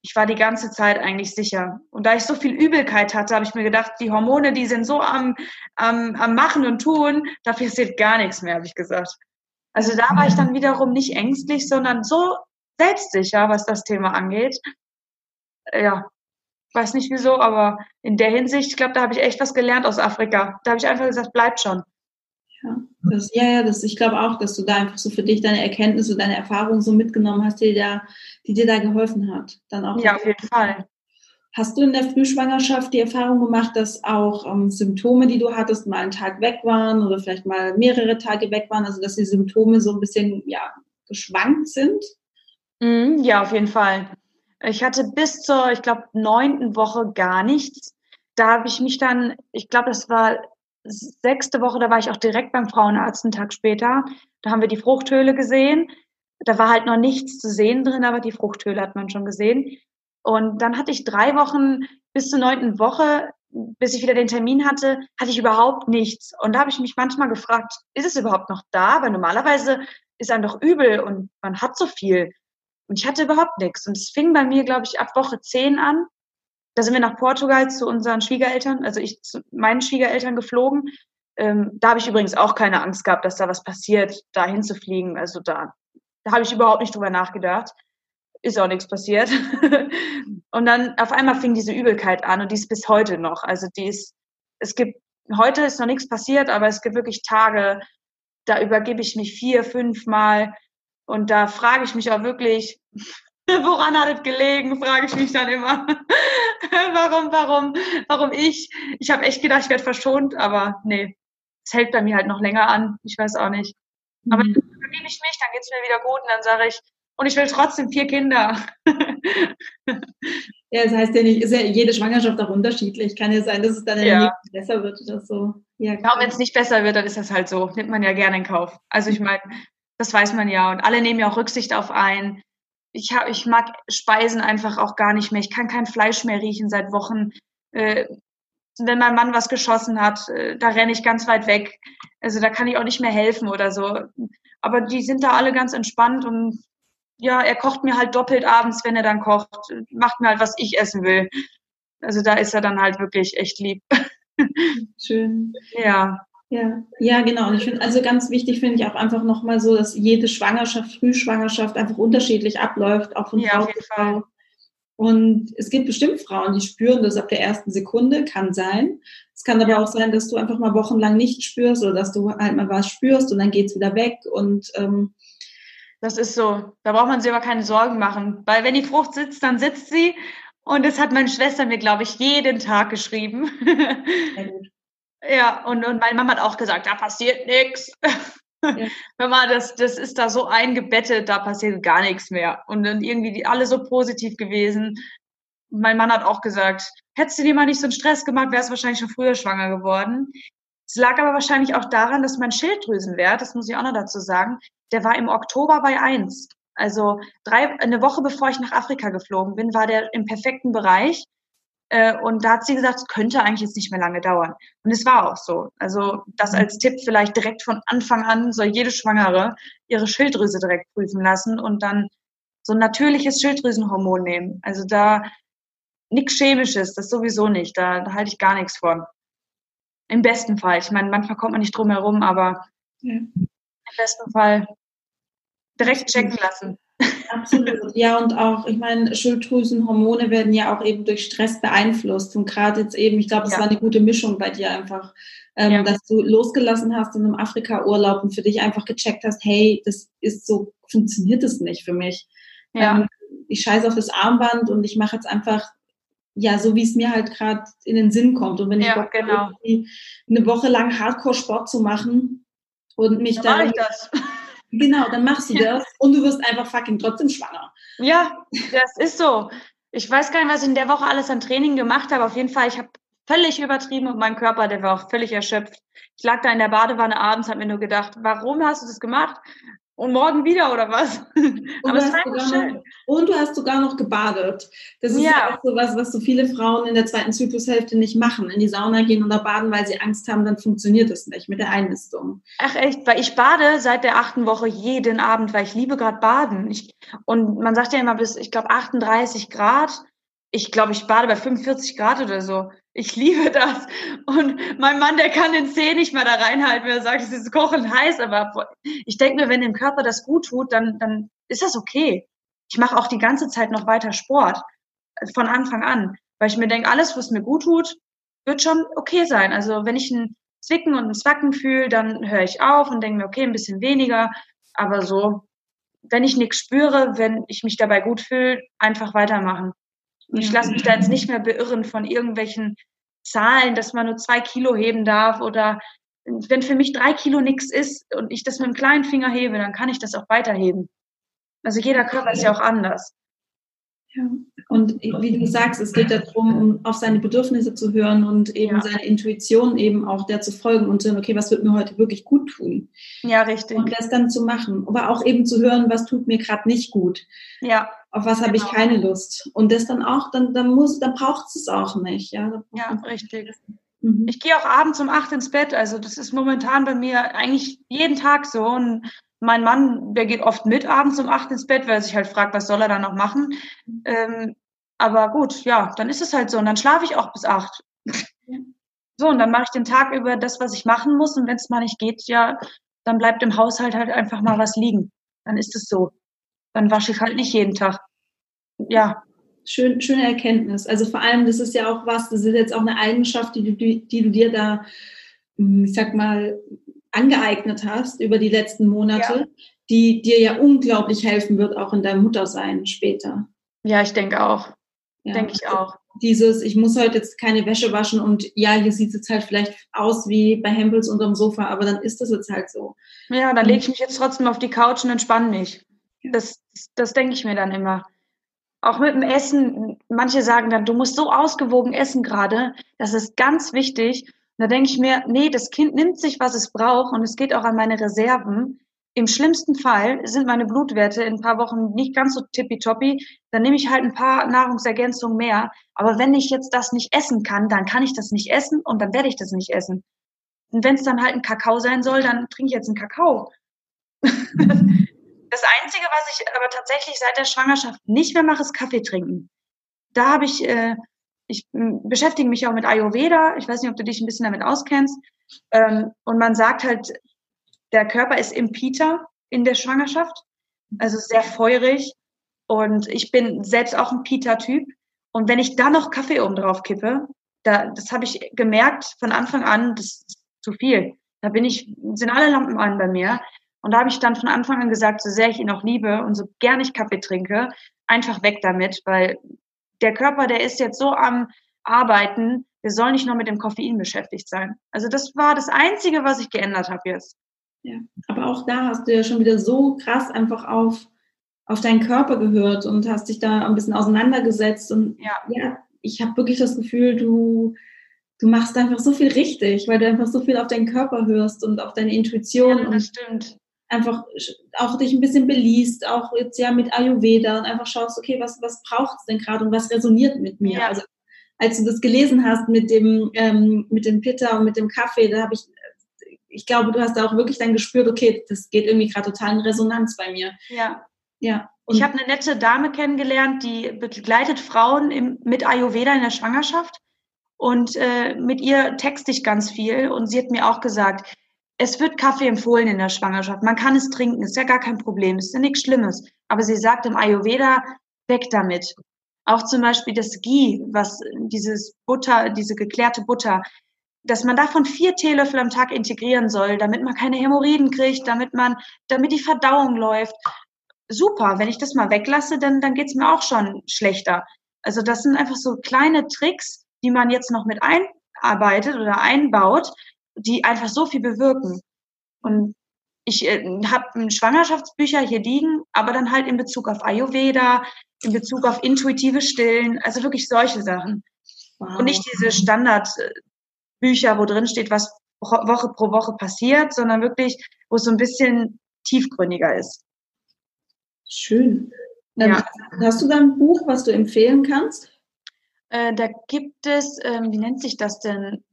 ich war die ganze Zeit eigentlich sicher. Und da ich so viel Übelkeit hatte, habe ich mir gedacht, die Hormone, die sind so am, am, am Machen und Tun, da passiert gar nichts mehr, habe ich gesagt. Also da war ich dann wiederum nicht ängstlich, sondern so selbstsicher, was das Thema angeht. Ja, weiß nicht wieso, aber in der Hinsicht, ich glaube, da habe ich echt was gelernt aus Afrika. Da habe ich einfach gesagt, bleibt schon. Ja, das, ja, ja das, ich glaube auch, dass du da einfach so für dich deine Erkenntnisse, deine Erfahrungen so mitgenommen hast, die, da, die dir da geholfen hat. Dann auch ja, auf jeden Fall. Hast du in der Frühschwangerschaft die Erfahrung gemacht, dass auch ähm, Symptome, die du hattest, mal einen Tag weg waren oder vielleicht mal mehrere Tage weg waren, also dass die Symptome so ein bisschen ja, geschwankt sind? Mm, ja, auf jeden Fall. Ich hatte bis zur, ich glaube, neunten Woche gar nichts. Da habe ich mich dann, ich glaube, das war sechste Woche, da war ich auch direkt beim Frauenarzt einen Tag später. Da haben wir die Fruchthöhle gesehen. Da war halt noch nichts zu sehen drin, aber die Fruchthöhle hat man schon gesehen. Und dann hatte ich drei Wochen bis zur neunten Woche bis ich wieder den Termin hatte, hatte ich überhaupt nichts. Und da habe ich mich manchmal gefragt, ist es überhaupt noch da? Weil normalerweise ist einem doch übel und man hat so viel. Und ich hatte überhaupt nichts. Und es fing bei mir, glaube ich, ab Woche 10 an. Da sind wir nach Portugal zu unseren Schwiegereltern, also ich zu meinen Schwiegereltern geflogen. Ähm, da habe ich übrigens auch keine Angst gehabt, dass da was passiert, da hinzufliegen. Also da, da habe ich überhaupt nicht drüber nachgedacht. Ist auch nichts passiert. *laughs* und dann auf einmal fing diese Übelkeit an und die ist bis heute noch. Also die ist, es gibt, heute ist noch nichts passiert, aber es gibt wirklich Tage, da übergebe ich mich vier, fünf Mal und da frage ich mich auch wirklich, *laughs* woran hat es gelegen, frage ich mich dann immer. *laughs* warum, warum, warum ich? Ich habe echt gedacht, ich werde verschont, aber nee, es hält bei mir halt noch länger an. Ich weiß auch nicht. Aber mhm. dann übergebe ich mich, dann geht es mir wieder gut und dann sage ich, und ich will trotzdem vier Kinder. *laughs* ja, das heißt ja nicht, ist ja jede Schwangerschaft auch unterschiedlich. Kann ja sein, dass es dann ja. besser wird oder so. Ja, ja wenn es nicht besser wird, dann ist das halt so. Nimmt man ja gerne in Kauf. Also ich meine, das weiß man ja. Und alle nehmen ja auch Rücksicht auf einen. Ich, hab, ich mag Speisen einfach auch gar nicht mehr. Ich kann kein Fleisch mehr riechen seit Wochen. Äh, wenn mein Mann was geschossen hat, äh, da renne ich ganz weit weg. Also da kann ich auch nicht mehr helfen oder so. Aber die sind da alle ganz entspannt und ja, er kocht mir halt doppelt abends, wenn er dann kocht, macht mir halt, was ich essen will. Also da ist er dann halt wirklich echt lieb. *laughs* Schön. Ja. Ja, ja, genau. Und ich finde, also ganz wichtig finde ich auch einfach nochmal so, dass jede Schwangerschaft, Frühschwangerschaft einfach unterschiedlich abläuft, auch von ja, Frau zu Frau. Und es gibt bestimmt Frauen, die spüren das ab der ersten Sekunde, kann sein. Es kann aber auch sein, dass du einfach mal wochenlang nicht spürst oder dass du halt mal was spürst und dann geht es wieder weg. Und ähm, das ist so. Da braucht man sich aber keine Sorgen machen. Weil wenn die Frucht sitzt, dann sitzt sie. Und das hat meine Schwester mir, glaube ich, jeden Tag geschrieben. Sehr gut. Ja, und, und meine Mama hat auch gesagt, da passiert nichts. Ja. *laughs* Mama, das, das ist da so eingebettet, da passiert gar nichts mehr. Und dann irgendwie die, alle so positiv gewesen. Mein Mann hat auch gesagt, hättest du dir mal nicht so einen Stress gemacht, wärst du wahrscheinlich schon früher schwanger geworden. Es lag aber wahrscheinlich auch daran, dass mein Schilddrüsenwert, das muss ich auch noch dazu sagen, der war im Oktober bei eins. Also drei, eine Woche bevor ich nach Afrika geflogen bin, war der im perfekten Bereich. Äh, und da hat sie gesagt, es könnte eigentlich jetzt nicht mehr lange dauern. Und es war auch so. Also das mhm. als Tipp vielleicht direkt von Anfang an soll jede Schwangere ihre Schilddrüse direkt prüfen lassen und dann so ein natürliches Schilddrüsenhormon nehmen. Also da nichts Chemisches, das sowieso nicht. Da, da halte ich gar nichts von. Im besten Fall. Ich meine, manchmal kommt man nicht drum herum, aber ja. im besten Fall direkt checken lassen. Absolut. Ja, und auch, ich meine, Schilddrüsenhormone werden ja auch eben durch Stress beeinflusst. Und gerade jetzt eben, ich glaube, es ja. war eine gute Mischung bei dir einfach, ähm, ja. dass du losgelassen hast in einem Afrika-Urlaub und für dich einfach gecheckt hast, hey, das ist so, funktioniert das nicht für mich. Ja. Ähm, ich scheiße auf das Armband und ich mache jetzt einfach ja, so wie es mir halt gerade in den Sinn kommt. Und wenn ich ja, Bock genau. eine Woche lang Hardcore-Sport zu machen und mich dann. Mach ich das. Genau, dann machst du *laughs* das und du wirst einfach fucking trotzdem schwanger. Ja, das ist so. Ich weiß gar nicht, was ich in der Woche alles an Training gemacht habe. Auf jeden Fall, ich habe völlig übertrieben und mein Körper, der war auch völlig erschöpft. Ich lag da in der Badewanne abends, habe mir nur gedacht, warum hast du das gemacht? Und morgen wieder oder was? *laughs* Aber es war schön. Noch, und du hast sogar noch gebadet. Das ist ja, ja auch so was, was so viele Frauen in der zweiten Zyklushälfte nicht machen. In die Sauna gehen oder baden, weil sie Angst haben, dann funktioniert das nicht mit der Einnistung. Ach echt, weil ich bade seit der achten Woche jeden Abend, weil ich liebe gerade baden. Ich, und man sagt ja immer bis, ich glaube, 38 Grad. Ich glaube, ich bade bei 45 Grad oder so. Ich liebe das. Und mein Mann, der kann den Zeh nicht mehr da reinhalten, wenn er sagt, es ist kochend heiß. Aber ich denke mir, wenn dem Körper das gut tut, dann, dann ist das okay. Ich mache auch die ganze Zeit noch weiter Sport. Von Anfang an. Weil ich mir denke, alles, was mir gut tut, wird schon okay sein. Also wenn ich ein Zwicken und ein Zwacken fühle, dann höre ich auf und denke mir, okay, ein bisschen weniger. Aber so, wenn ich nichts spüre, wenn ich mich dabei gut fühle, einfach weitermachen. Und ich lasse mich da jetzt nicht mehr beirren von irgendwelchen Zahlen, dass man nur zwei Kilo heben darf oder wenn für mich drei Kilo nichts ist und ich das mit dem kleinen Finger hebe, dann kann ich das auch weiterheben. Also jeder Körper ist ja auch anders. Ja. Und wie du sagst, es geht darum, um auf seine Bedürfnisse zu hören und eben ja. seine Intuition eben auch der zu folgen und zu hören, okay, was wird mir heute wirklich gut tun? Ja, richtig. Und das dann zu machen. Aber auch eben zu hören, was tut mir gerade nicht gut. Ja. Auf was habe ich genau. keine Lust. Und das dann auch, dann, dann muss, dann braucht es auch nicht. Ja, ja richtig. Mhm. Ich gehe auch abends um acht ins Bett. Also das ist momentan bei mir eigentlich jeden Tag so. Und mein Mann, der geht oft mit abends um acht ins Bett, weil er sich halt fragt, was soll er da noch machen. Ähm, aber gut, ja, dann ist es halt so. Und dann schlafe ich auch bis acht. *laughs* So, und dann mache ich den Tag über das, was ich machen muss. Und wenn es mal nicht geht, ja, dann bleibt im Haushalt halt einfach mal was liegen. Dann ist es so. Dann wasche ich halt nicht jeden Tag. Ja. Schön, schöne Erkenntnis. Also vor allem, das ist ja auch was, das ist jetzt auch eine Eigenschaft, die du, die du dir da, hm, ich sag mal, angeeignet hast über die letzten Monate, ja. die dir ja unglaublich helfen wird, auch in deinem Muttersein später. Ja, ich denke auch. Ja. Denke ich auch. Dieses, ich muss heute jetzt keine Wäsche waschen und ja, hier sieht es jetzt halt vielleicht aus wie bei Hempels unterm Sofa, aber dann ist das jetzt halt so. Ja, dann lege ich mich jetzt trotzdem auf die Couch und entspanne mich. Das, das denke ich mir dann immer. Auch mit dem Essen, manche sagen dann, du musst so ausgewogen essen gerade, das ist ganz wichtig. Und da denke ich mir, nee, das Kind nimmt sich, was es braucht und es geht auch an meine Reserven. Im schlimmsten Fall sind meine Blutwerte in ein paar Wochen nicht ganz so tippitoppi. Dann nehme ich halt ein paar Nahrungsergänzungen mehr. Aber wenn ich jetzt das nicht essen kann, dann kann ich das nicht essen und dann werde ich das nicht essen. Und wenn es dann halt ein Kakao sein soll, dann trinke ich jetzt einen Kakao. *laughs* das Einzige, was ich aber tatsächlich seit der Schwangerschaft nicht mehr mache, ist Kaffee trinken. Da habe ich, äh, ich beschäftige mich auch mit Ayurveda. Ich weiß nicht, ob du dich ein bisschen damit auskennst. Ähm, und man sagt halt, der Körper ist im Pita in der Schwangerschaft, also sehr feurig. Und ich bin selbst auch ein Pita-Typ. Und wenn ich da noch Kaffee oben drauf kippe, da, das habe ich gemerkt von Anfang an, das ist zu viel. Da bin ich, sind alle Lampen an bei mir. Und da habe ich dann von Anfang an gesagt, so sehr ich ihn auch liebe und so gern ich Kaffee trinke, einfach weg damit, weil der Körper, der ist jetzt so am Arbeiten, der soll nicht nur mit dem Koffein beschäftigt sein. Also das war das Einzige, was ich geändert habe jetzt. Ja, aber auch da hast du ja schon wieder so krass einfach auf, auf deinen Körper gehört und hast dich da ein bisschen auseinandergesetzt. Und ja, ja ich habe wirklich das Gefühl, du, du machst einfach so viel richtig, weil du einfach so viel auf deinen Körper hörst und auf deine Intuition. Ja, das stimmt. Einfach auch dich ein bisschen beliest, auch jetzt ja mit Ayurveda und einfach schaust, okay, was, was braucht es denn gerade und was resoniert mit mir? Ja. Also als du das gelesen hast mit dem, ähm, mit dem Pitta und mit dem Kaffee, da habe ich ich glaube, du hast auch wirklich dann gespürt, okay, das geht irgendwie gerade total in Resonanz bei mir. Ja. Ja. Und ich habe eine nette Dame kennengelernt, die begleitet Frauen im, mit Ayurveda in der Schwangerschaft. Und äh, mit ihr texte ich ganz viel. Und sie hat mir auch gesagt, es wird Kaffee empfohlen in der Schwangerschaft. Man kann es trinken, ist ja gar kein Problem, ist ja nichts Schlimmes. Aber sie sagt im Ayurveda, weg damit. Auch zum Beispiel das Ghee, was dieses Butter, diese geklärte Butter, dass man davon vier Teelöffel am Tag integrieren soll, damit man keine Hämorrhoiden kriegt, damit man, damit die Verdauung läuft. Super, wenn ich das mal weglasse, dann, dann geht's mir auch schon schlechter. Also das sind einfach so kleine Tricks, die man jetzt noch mit einarbeitet oder einbaut, die einfach so viel bewirken. Und ich äh, habe Schwangerschaftsbücher hier liegen, aber dann halt in Bezug auf Ayurveda, in Bezug auf intuitive Stillen, also wirklich solche Sachen. Wow. Und nicht diese Standard Bücher, wo drin steht, was Woche pro Woche passiert, sondern wirklich, wo es so ein bisschen tiefgründiger ist. Schön. Dann ja. Hast du da ein Buch, was du empfehlen kannst? Äh, da gibt es, ähm, wie nennt sich das denn?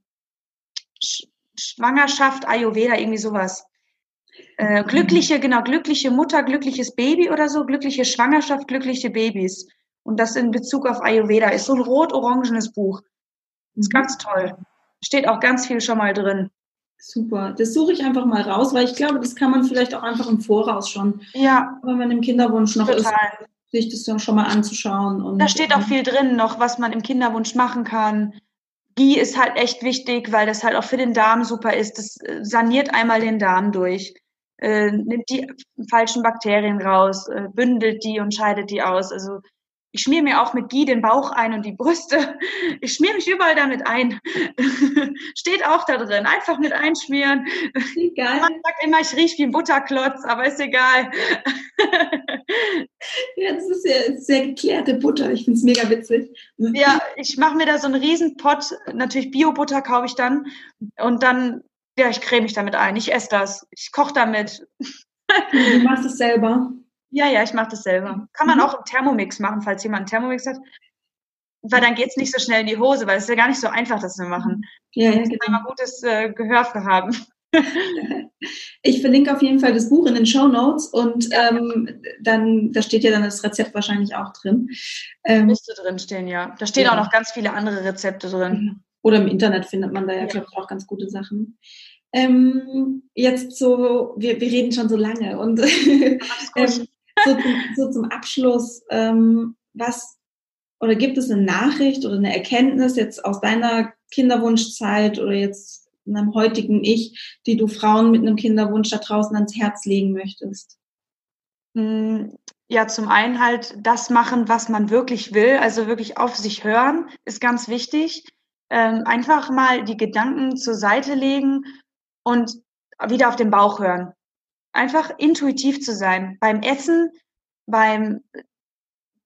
Sch Schwangerschaft, Ayurveda, irgendwie sowas. Äh, glückliche, genau, glückliche Mutter, glückliches Baby oder so, glückliche Schwangerschaft, glückliche Babys. Und das in Bezug auf Ayurveda ist so ein rot-orangenes Buch. Ist mhm. ganz toll steht auch ganz viel schon mal drin. Super, das suche ich einfach mal raus, weil ich glaube, das kann man vielleicht auch einfach im Voraus schon, ja. wenn man im Kinderwunsch noch Total. ist, sich das dann schon mal anzuschauen. Und, da steht auch viel drin noch, was man im Kinderwunsch machen kann. Gie ist halt echt wichtig, weil das halt auch für den Darm super ist. Das äh, saniert einmal den Darm durch, äh, nimmt die falschen Bakterien raus, äh, bündelt die und scheidet die aus. Also ich schmier mir auch mit Gie den Bauch ein und die Brüste. Ich schmier mich überall damit ein. *laughs* Steht auch da drin. Einfach mit einschmieren. Egal. Man sagt immer, ich rieche wie ein Butterklotz, aber ist egal. ja, das ist ja sehr geklärte Butter. Ich finde es mega witzig. Ja, ich mache mir da so einen riesen Pot. Natürlich Bio-Butter kaufe ich dann. Und dann, ja, ich creme mich damit ein. Ich esse das. Ich koche damit. du machst es selber. Ja, ja, ich mache das selber. Kann man mhm. auch im Thermomix machen, falls jemand einen Thermomix hat. Weil dann geht es nicht so schnell in die Hose, weil es ist ja gar nicht so einfach, das zu machen. Ja, ja, genau. Mal gutes äh, Gehör für haben. *laughs* Ich verlinke auf jeden Fall das Buch in den Show Notes und ähm, dann, da steht ja dann das Rezept wahrscheinlich auch drin. Ähm, Müsste drin stehen, ja. Da stehen ja. auch noch ganz viele andere Rezepte drin. Oder im Internet findet man da ja, ja. glaube ich, auch ganz gute Sachen. Ähm, jetzt so, wir, wir reden schon so lange und *laughs* ähm, so, zum, so, zum Abschluss, ähm, was oder gibt es eine Nachricht oder eine Erkenntnis jetzt aus deiner Kinderwunschzeit oder jetzt in einem heutigen Ich, die du Frauen mit einem Kinderwunsch da draußen ans Herz legen möchtest? Hm, ja, zum einen halt das machen, was man wirklich will, also wirklich auf sich hören, ist ganz wichtig. Ähm, einfach mal die Gedanken zur Seite legen und wieder auf den Bauch hören. Einfach intuitiv zu sein. Beim Essen, beim,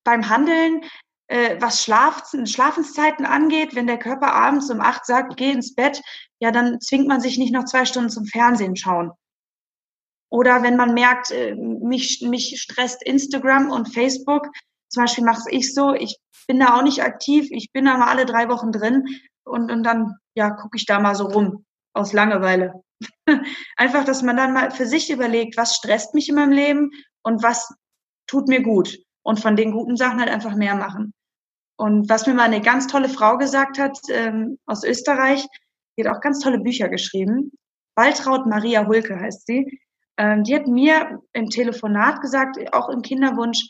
beim Handeln, äh, was Schlaf, Schlafenszeiten angeht, wenn der Körper abends um acht sagt, geh ins Bett, ja, dann zwingt man sich nicht noch zwei Stunden zum Fernsehen schauen. Oder wenn man merkt, äh, mich, mich stresst Instagram und Facebook, zum Beispiel mache ich so, ich bin da auch nicht aktiv, ich bin da mal alle drei Wochen drin und, und dann, ja, gucke ich da mal so rum, aus Langeweile. *laughs* Einfach, dass man dann mal für sich überlegt, was stresst mich in meinem Leben und was tut mir gut. Und von den guten Sachen halt einfach mehr machen. Und was mir mal eine ganz tolle Frau gesagt hat ähm, aus Österreich, die hat auch ganz tolle Bücher geschrieben. Waltraud Maria Hulke heißt sie. Ähm, die hat mir im Telefonat gesagt, auch im Kinderwunsch,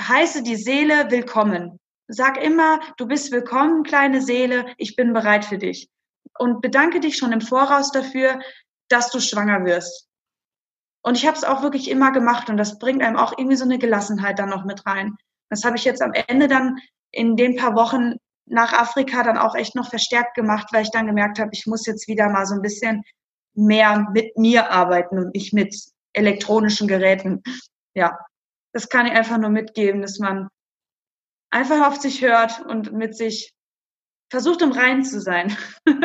heiße die Seele willkommen. Sag immer, du bist willkommen, kleine Seele, ich bin bereit für dich und bedanke dich schon im Voraus dafür, dass du schwanger wirst. Und ich habe es auch wirklich immer gemacht und das bringt einem auch irgendwie so eine Gelassenheit dann noch mit rein. Das habe ich jetzt am Ende dann in den paar Wochen nach Afrika dann auch echt noch verstärkt gemacht, weil ich dann gemerkt habe, ich muss jetzt wieder mal so ein bisschen mehr mit mir arbeiten und nicht mit elektronischen Geräten. Ja, das kann ich einfach nur mitgeben, dass man einfach auf sich hört und mit sich versucht im Reinen zu sein. *laughs*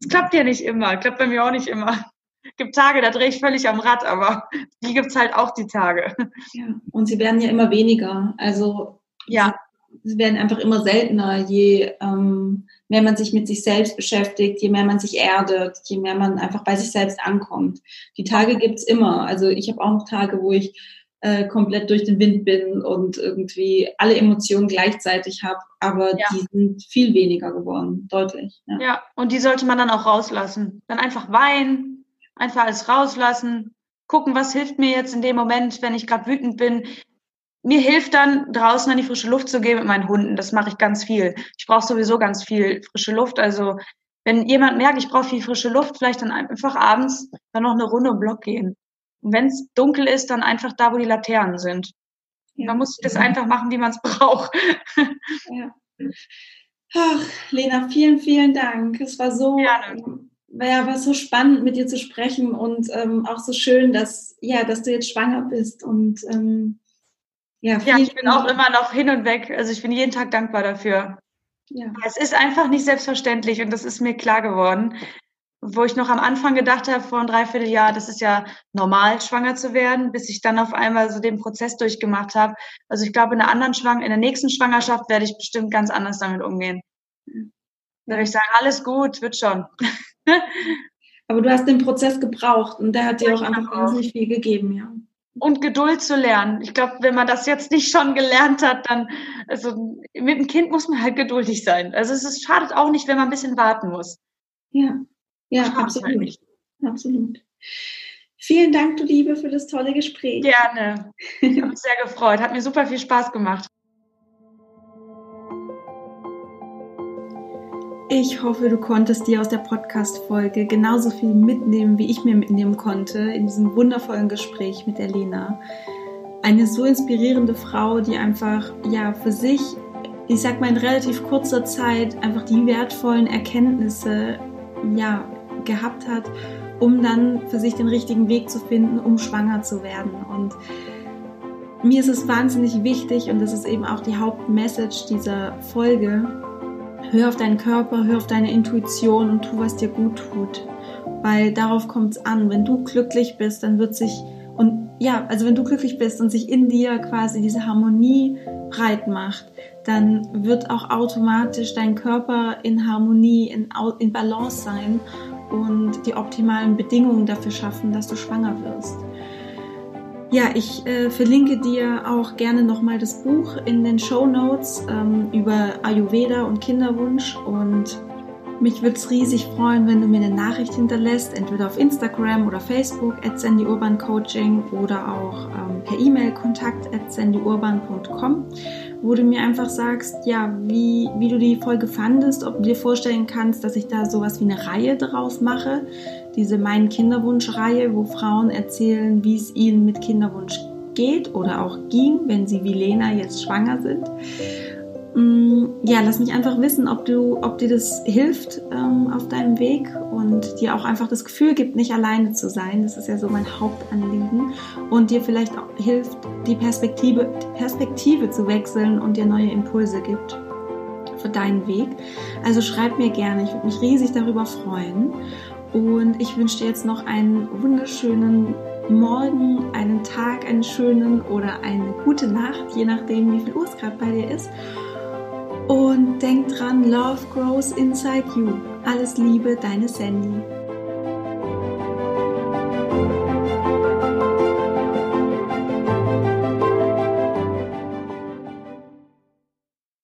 Es klappt ja nicht immer, klappt bei mir auch nicht immer. Es gibt Tage, da drehe ich völlig am Rad, aber die gibt es halt auch die Tage. Ja, und sie werden ja immer weniger. Also ja. sie, sie werden einfach immer seltener, je ähm, mehr man sich mit sich selbst beschäftigt, je mehr man sich erdet, je mehr man einfach bei sich selbst ankommt. Die Tage gibt es immer. Also ich habe auch noch Tage, wo ich äh, komplett durch den Wind bin und irgendwie alle Emotionen gleichzeitig habe, aber ja. die sind viel weniger geworden, deutlich. Ja. ja, und die sollte man dann auch rauslassen. Dann einfach weinen, einfach alles rauslassen, gucken, was hilft mir jetzt in dem Moment, wenn ich gerade wütend bin. Mir hilft dann, draußen an die frische Luft zu gehen mit meinen Hunden. Das mache ich ganz viel. Ich brauche sowieso ganz viel frische Luft. Also wenn jemand merkt, ich brauche viel frische Luft, vielleicht dann einfach abends dann noch eine Runde im Block gehen. Wenn es dunkel ist, dann einfach da, wo die Laternen sind. Ja. Man muss das einfach machen, wie man es braucht. *laughs* Ja. Ach, Lena, vielen, vielen Dank. Es war so, Gerne. Ja, war so spannend, mit dir zu sprechen und ähm, auch so schön, dass, ja, dass du jetzt schwanger bist. Und ähm, ja, ja, ich bin auch immer noch hin und weg. Also ich bin jeden Tag dankbar dafür. Ja. Es ist einfach nicht selbstverständlich und das ist mir klar geworden wo ich noch am Anfang gedacht habe, vor einem Dreivierteljahr, das ist ja normal, schwanger zu werden, bis ich dann auf einmal so den Prozess durchgemacht habe. Also ich glaube, in der anderen Schwang in der nächsten Schwangerschaft werde ich bestimmt ganz anders damit umgehen. Da werde ich sagen, alles gut, wird schon. *laughs* Aber du hast den Prozess gebraucht und der hat dir auch einfach wahnsinnig viel gegeben, ja. Und Geduld zu lernen. Ich glaube, wenn man das jetzt nicht schon gelernt hat, dann, also mit dem Kind muss man halt geduldig sein. Also es ist, schadet auch nicht, wenn man ein bisschen warten muss. Ja. Ja, absolut. Absolut. Vielen Dank, du Liebe, für das tolle Gespräch. Gerne. Ich habe *laughs* mich sehr gefreut. Hat mir super viel Spaß gemacht. Ich hoffe, du konntest dir aus der Podcast-Folge genauso viel mitnehmen, wie ich mir mitnehmen konnte in diesem wundervollen Gespräch mit der Lena. Eine so inspirierende Frau, die einfach, ja, für sich, ich sag mal in relativ kurzer Zeit, einfach die wertvollen Erkenntnisse, ja, gehabt hat, um dann für sich den richtigen Weg zu finden, um schwanger zu werden. Und mir ist es wahnsinnig wichtig und das ist eben auch die Hauptmessage dieser Folge. Hör auf deinen Körper, hör auf deine Intuition und tu, was dir gut tut. Weil darauf kommt es an. Wenn du glücklich bist, dann wird sich Und ja, also wenn du glücklich bist und sich in dir quasi diese Harmonie breit macht, dann wird auch automatisch dein Körper in Harmonie, in, in Balance sein und die optimalen Bedingungen dafür schaffen, dass du schwanger wirst. Ja, ich äh, verlinke dir auch gerne nochmal das Buch in den Show Notes ähm, über Ayurveda und Kinderwunsch und mich würde es riesig freuen, wenn du mir eine Nachricht hinterlässt, entweder auf Instagram oder Facebook at Sandy Urban Coaching oder auch ähm, per E-Mail kontakt at sandyurban.com wo du mir einfach sagst, ja, wie, wie du die Folge fandest, ob du dir vorstellen kannst, dass ich da sowas wie eine Reihe draus mache, diese Mein Kinderwunsch-Reihe, wo Frauen erzählen, wie es ihnen mit Kinderwunsch geht oder auch ging, wenn sie wie Lena jetzt schwanger sind. Mm, ja, lass mich einfach wissen, ob du, ob dir das hilft ähm, auf deinem Weg und dir auch einfach das Gefühl gibt, nicht alleine zu sein. Das ist ja so mein Hauptanliegen und dir vielleicht auch hilft, die Perspektive, Perspektive zu wechseln und dir neue Impulse gibt für deinen Weg. Also schreib mir gerne, ich würde mich riesig darüber freuen. Und ich wünsche dir jetzt noch einen wunderschönen Morgen, einen Tag, einen schönen oder eine gute Nacht, je nachdem, wie viel Uhr es gerade bei dir ist. Und denk dran, Love grows inside you. Alles Liebe, deine Sandy.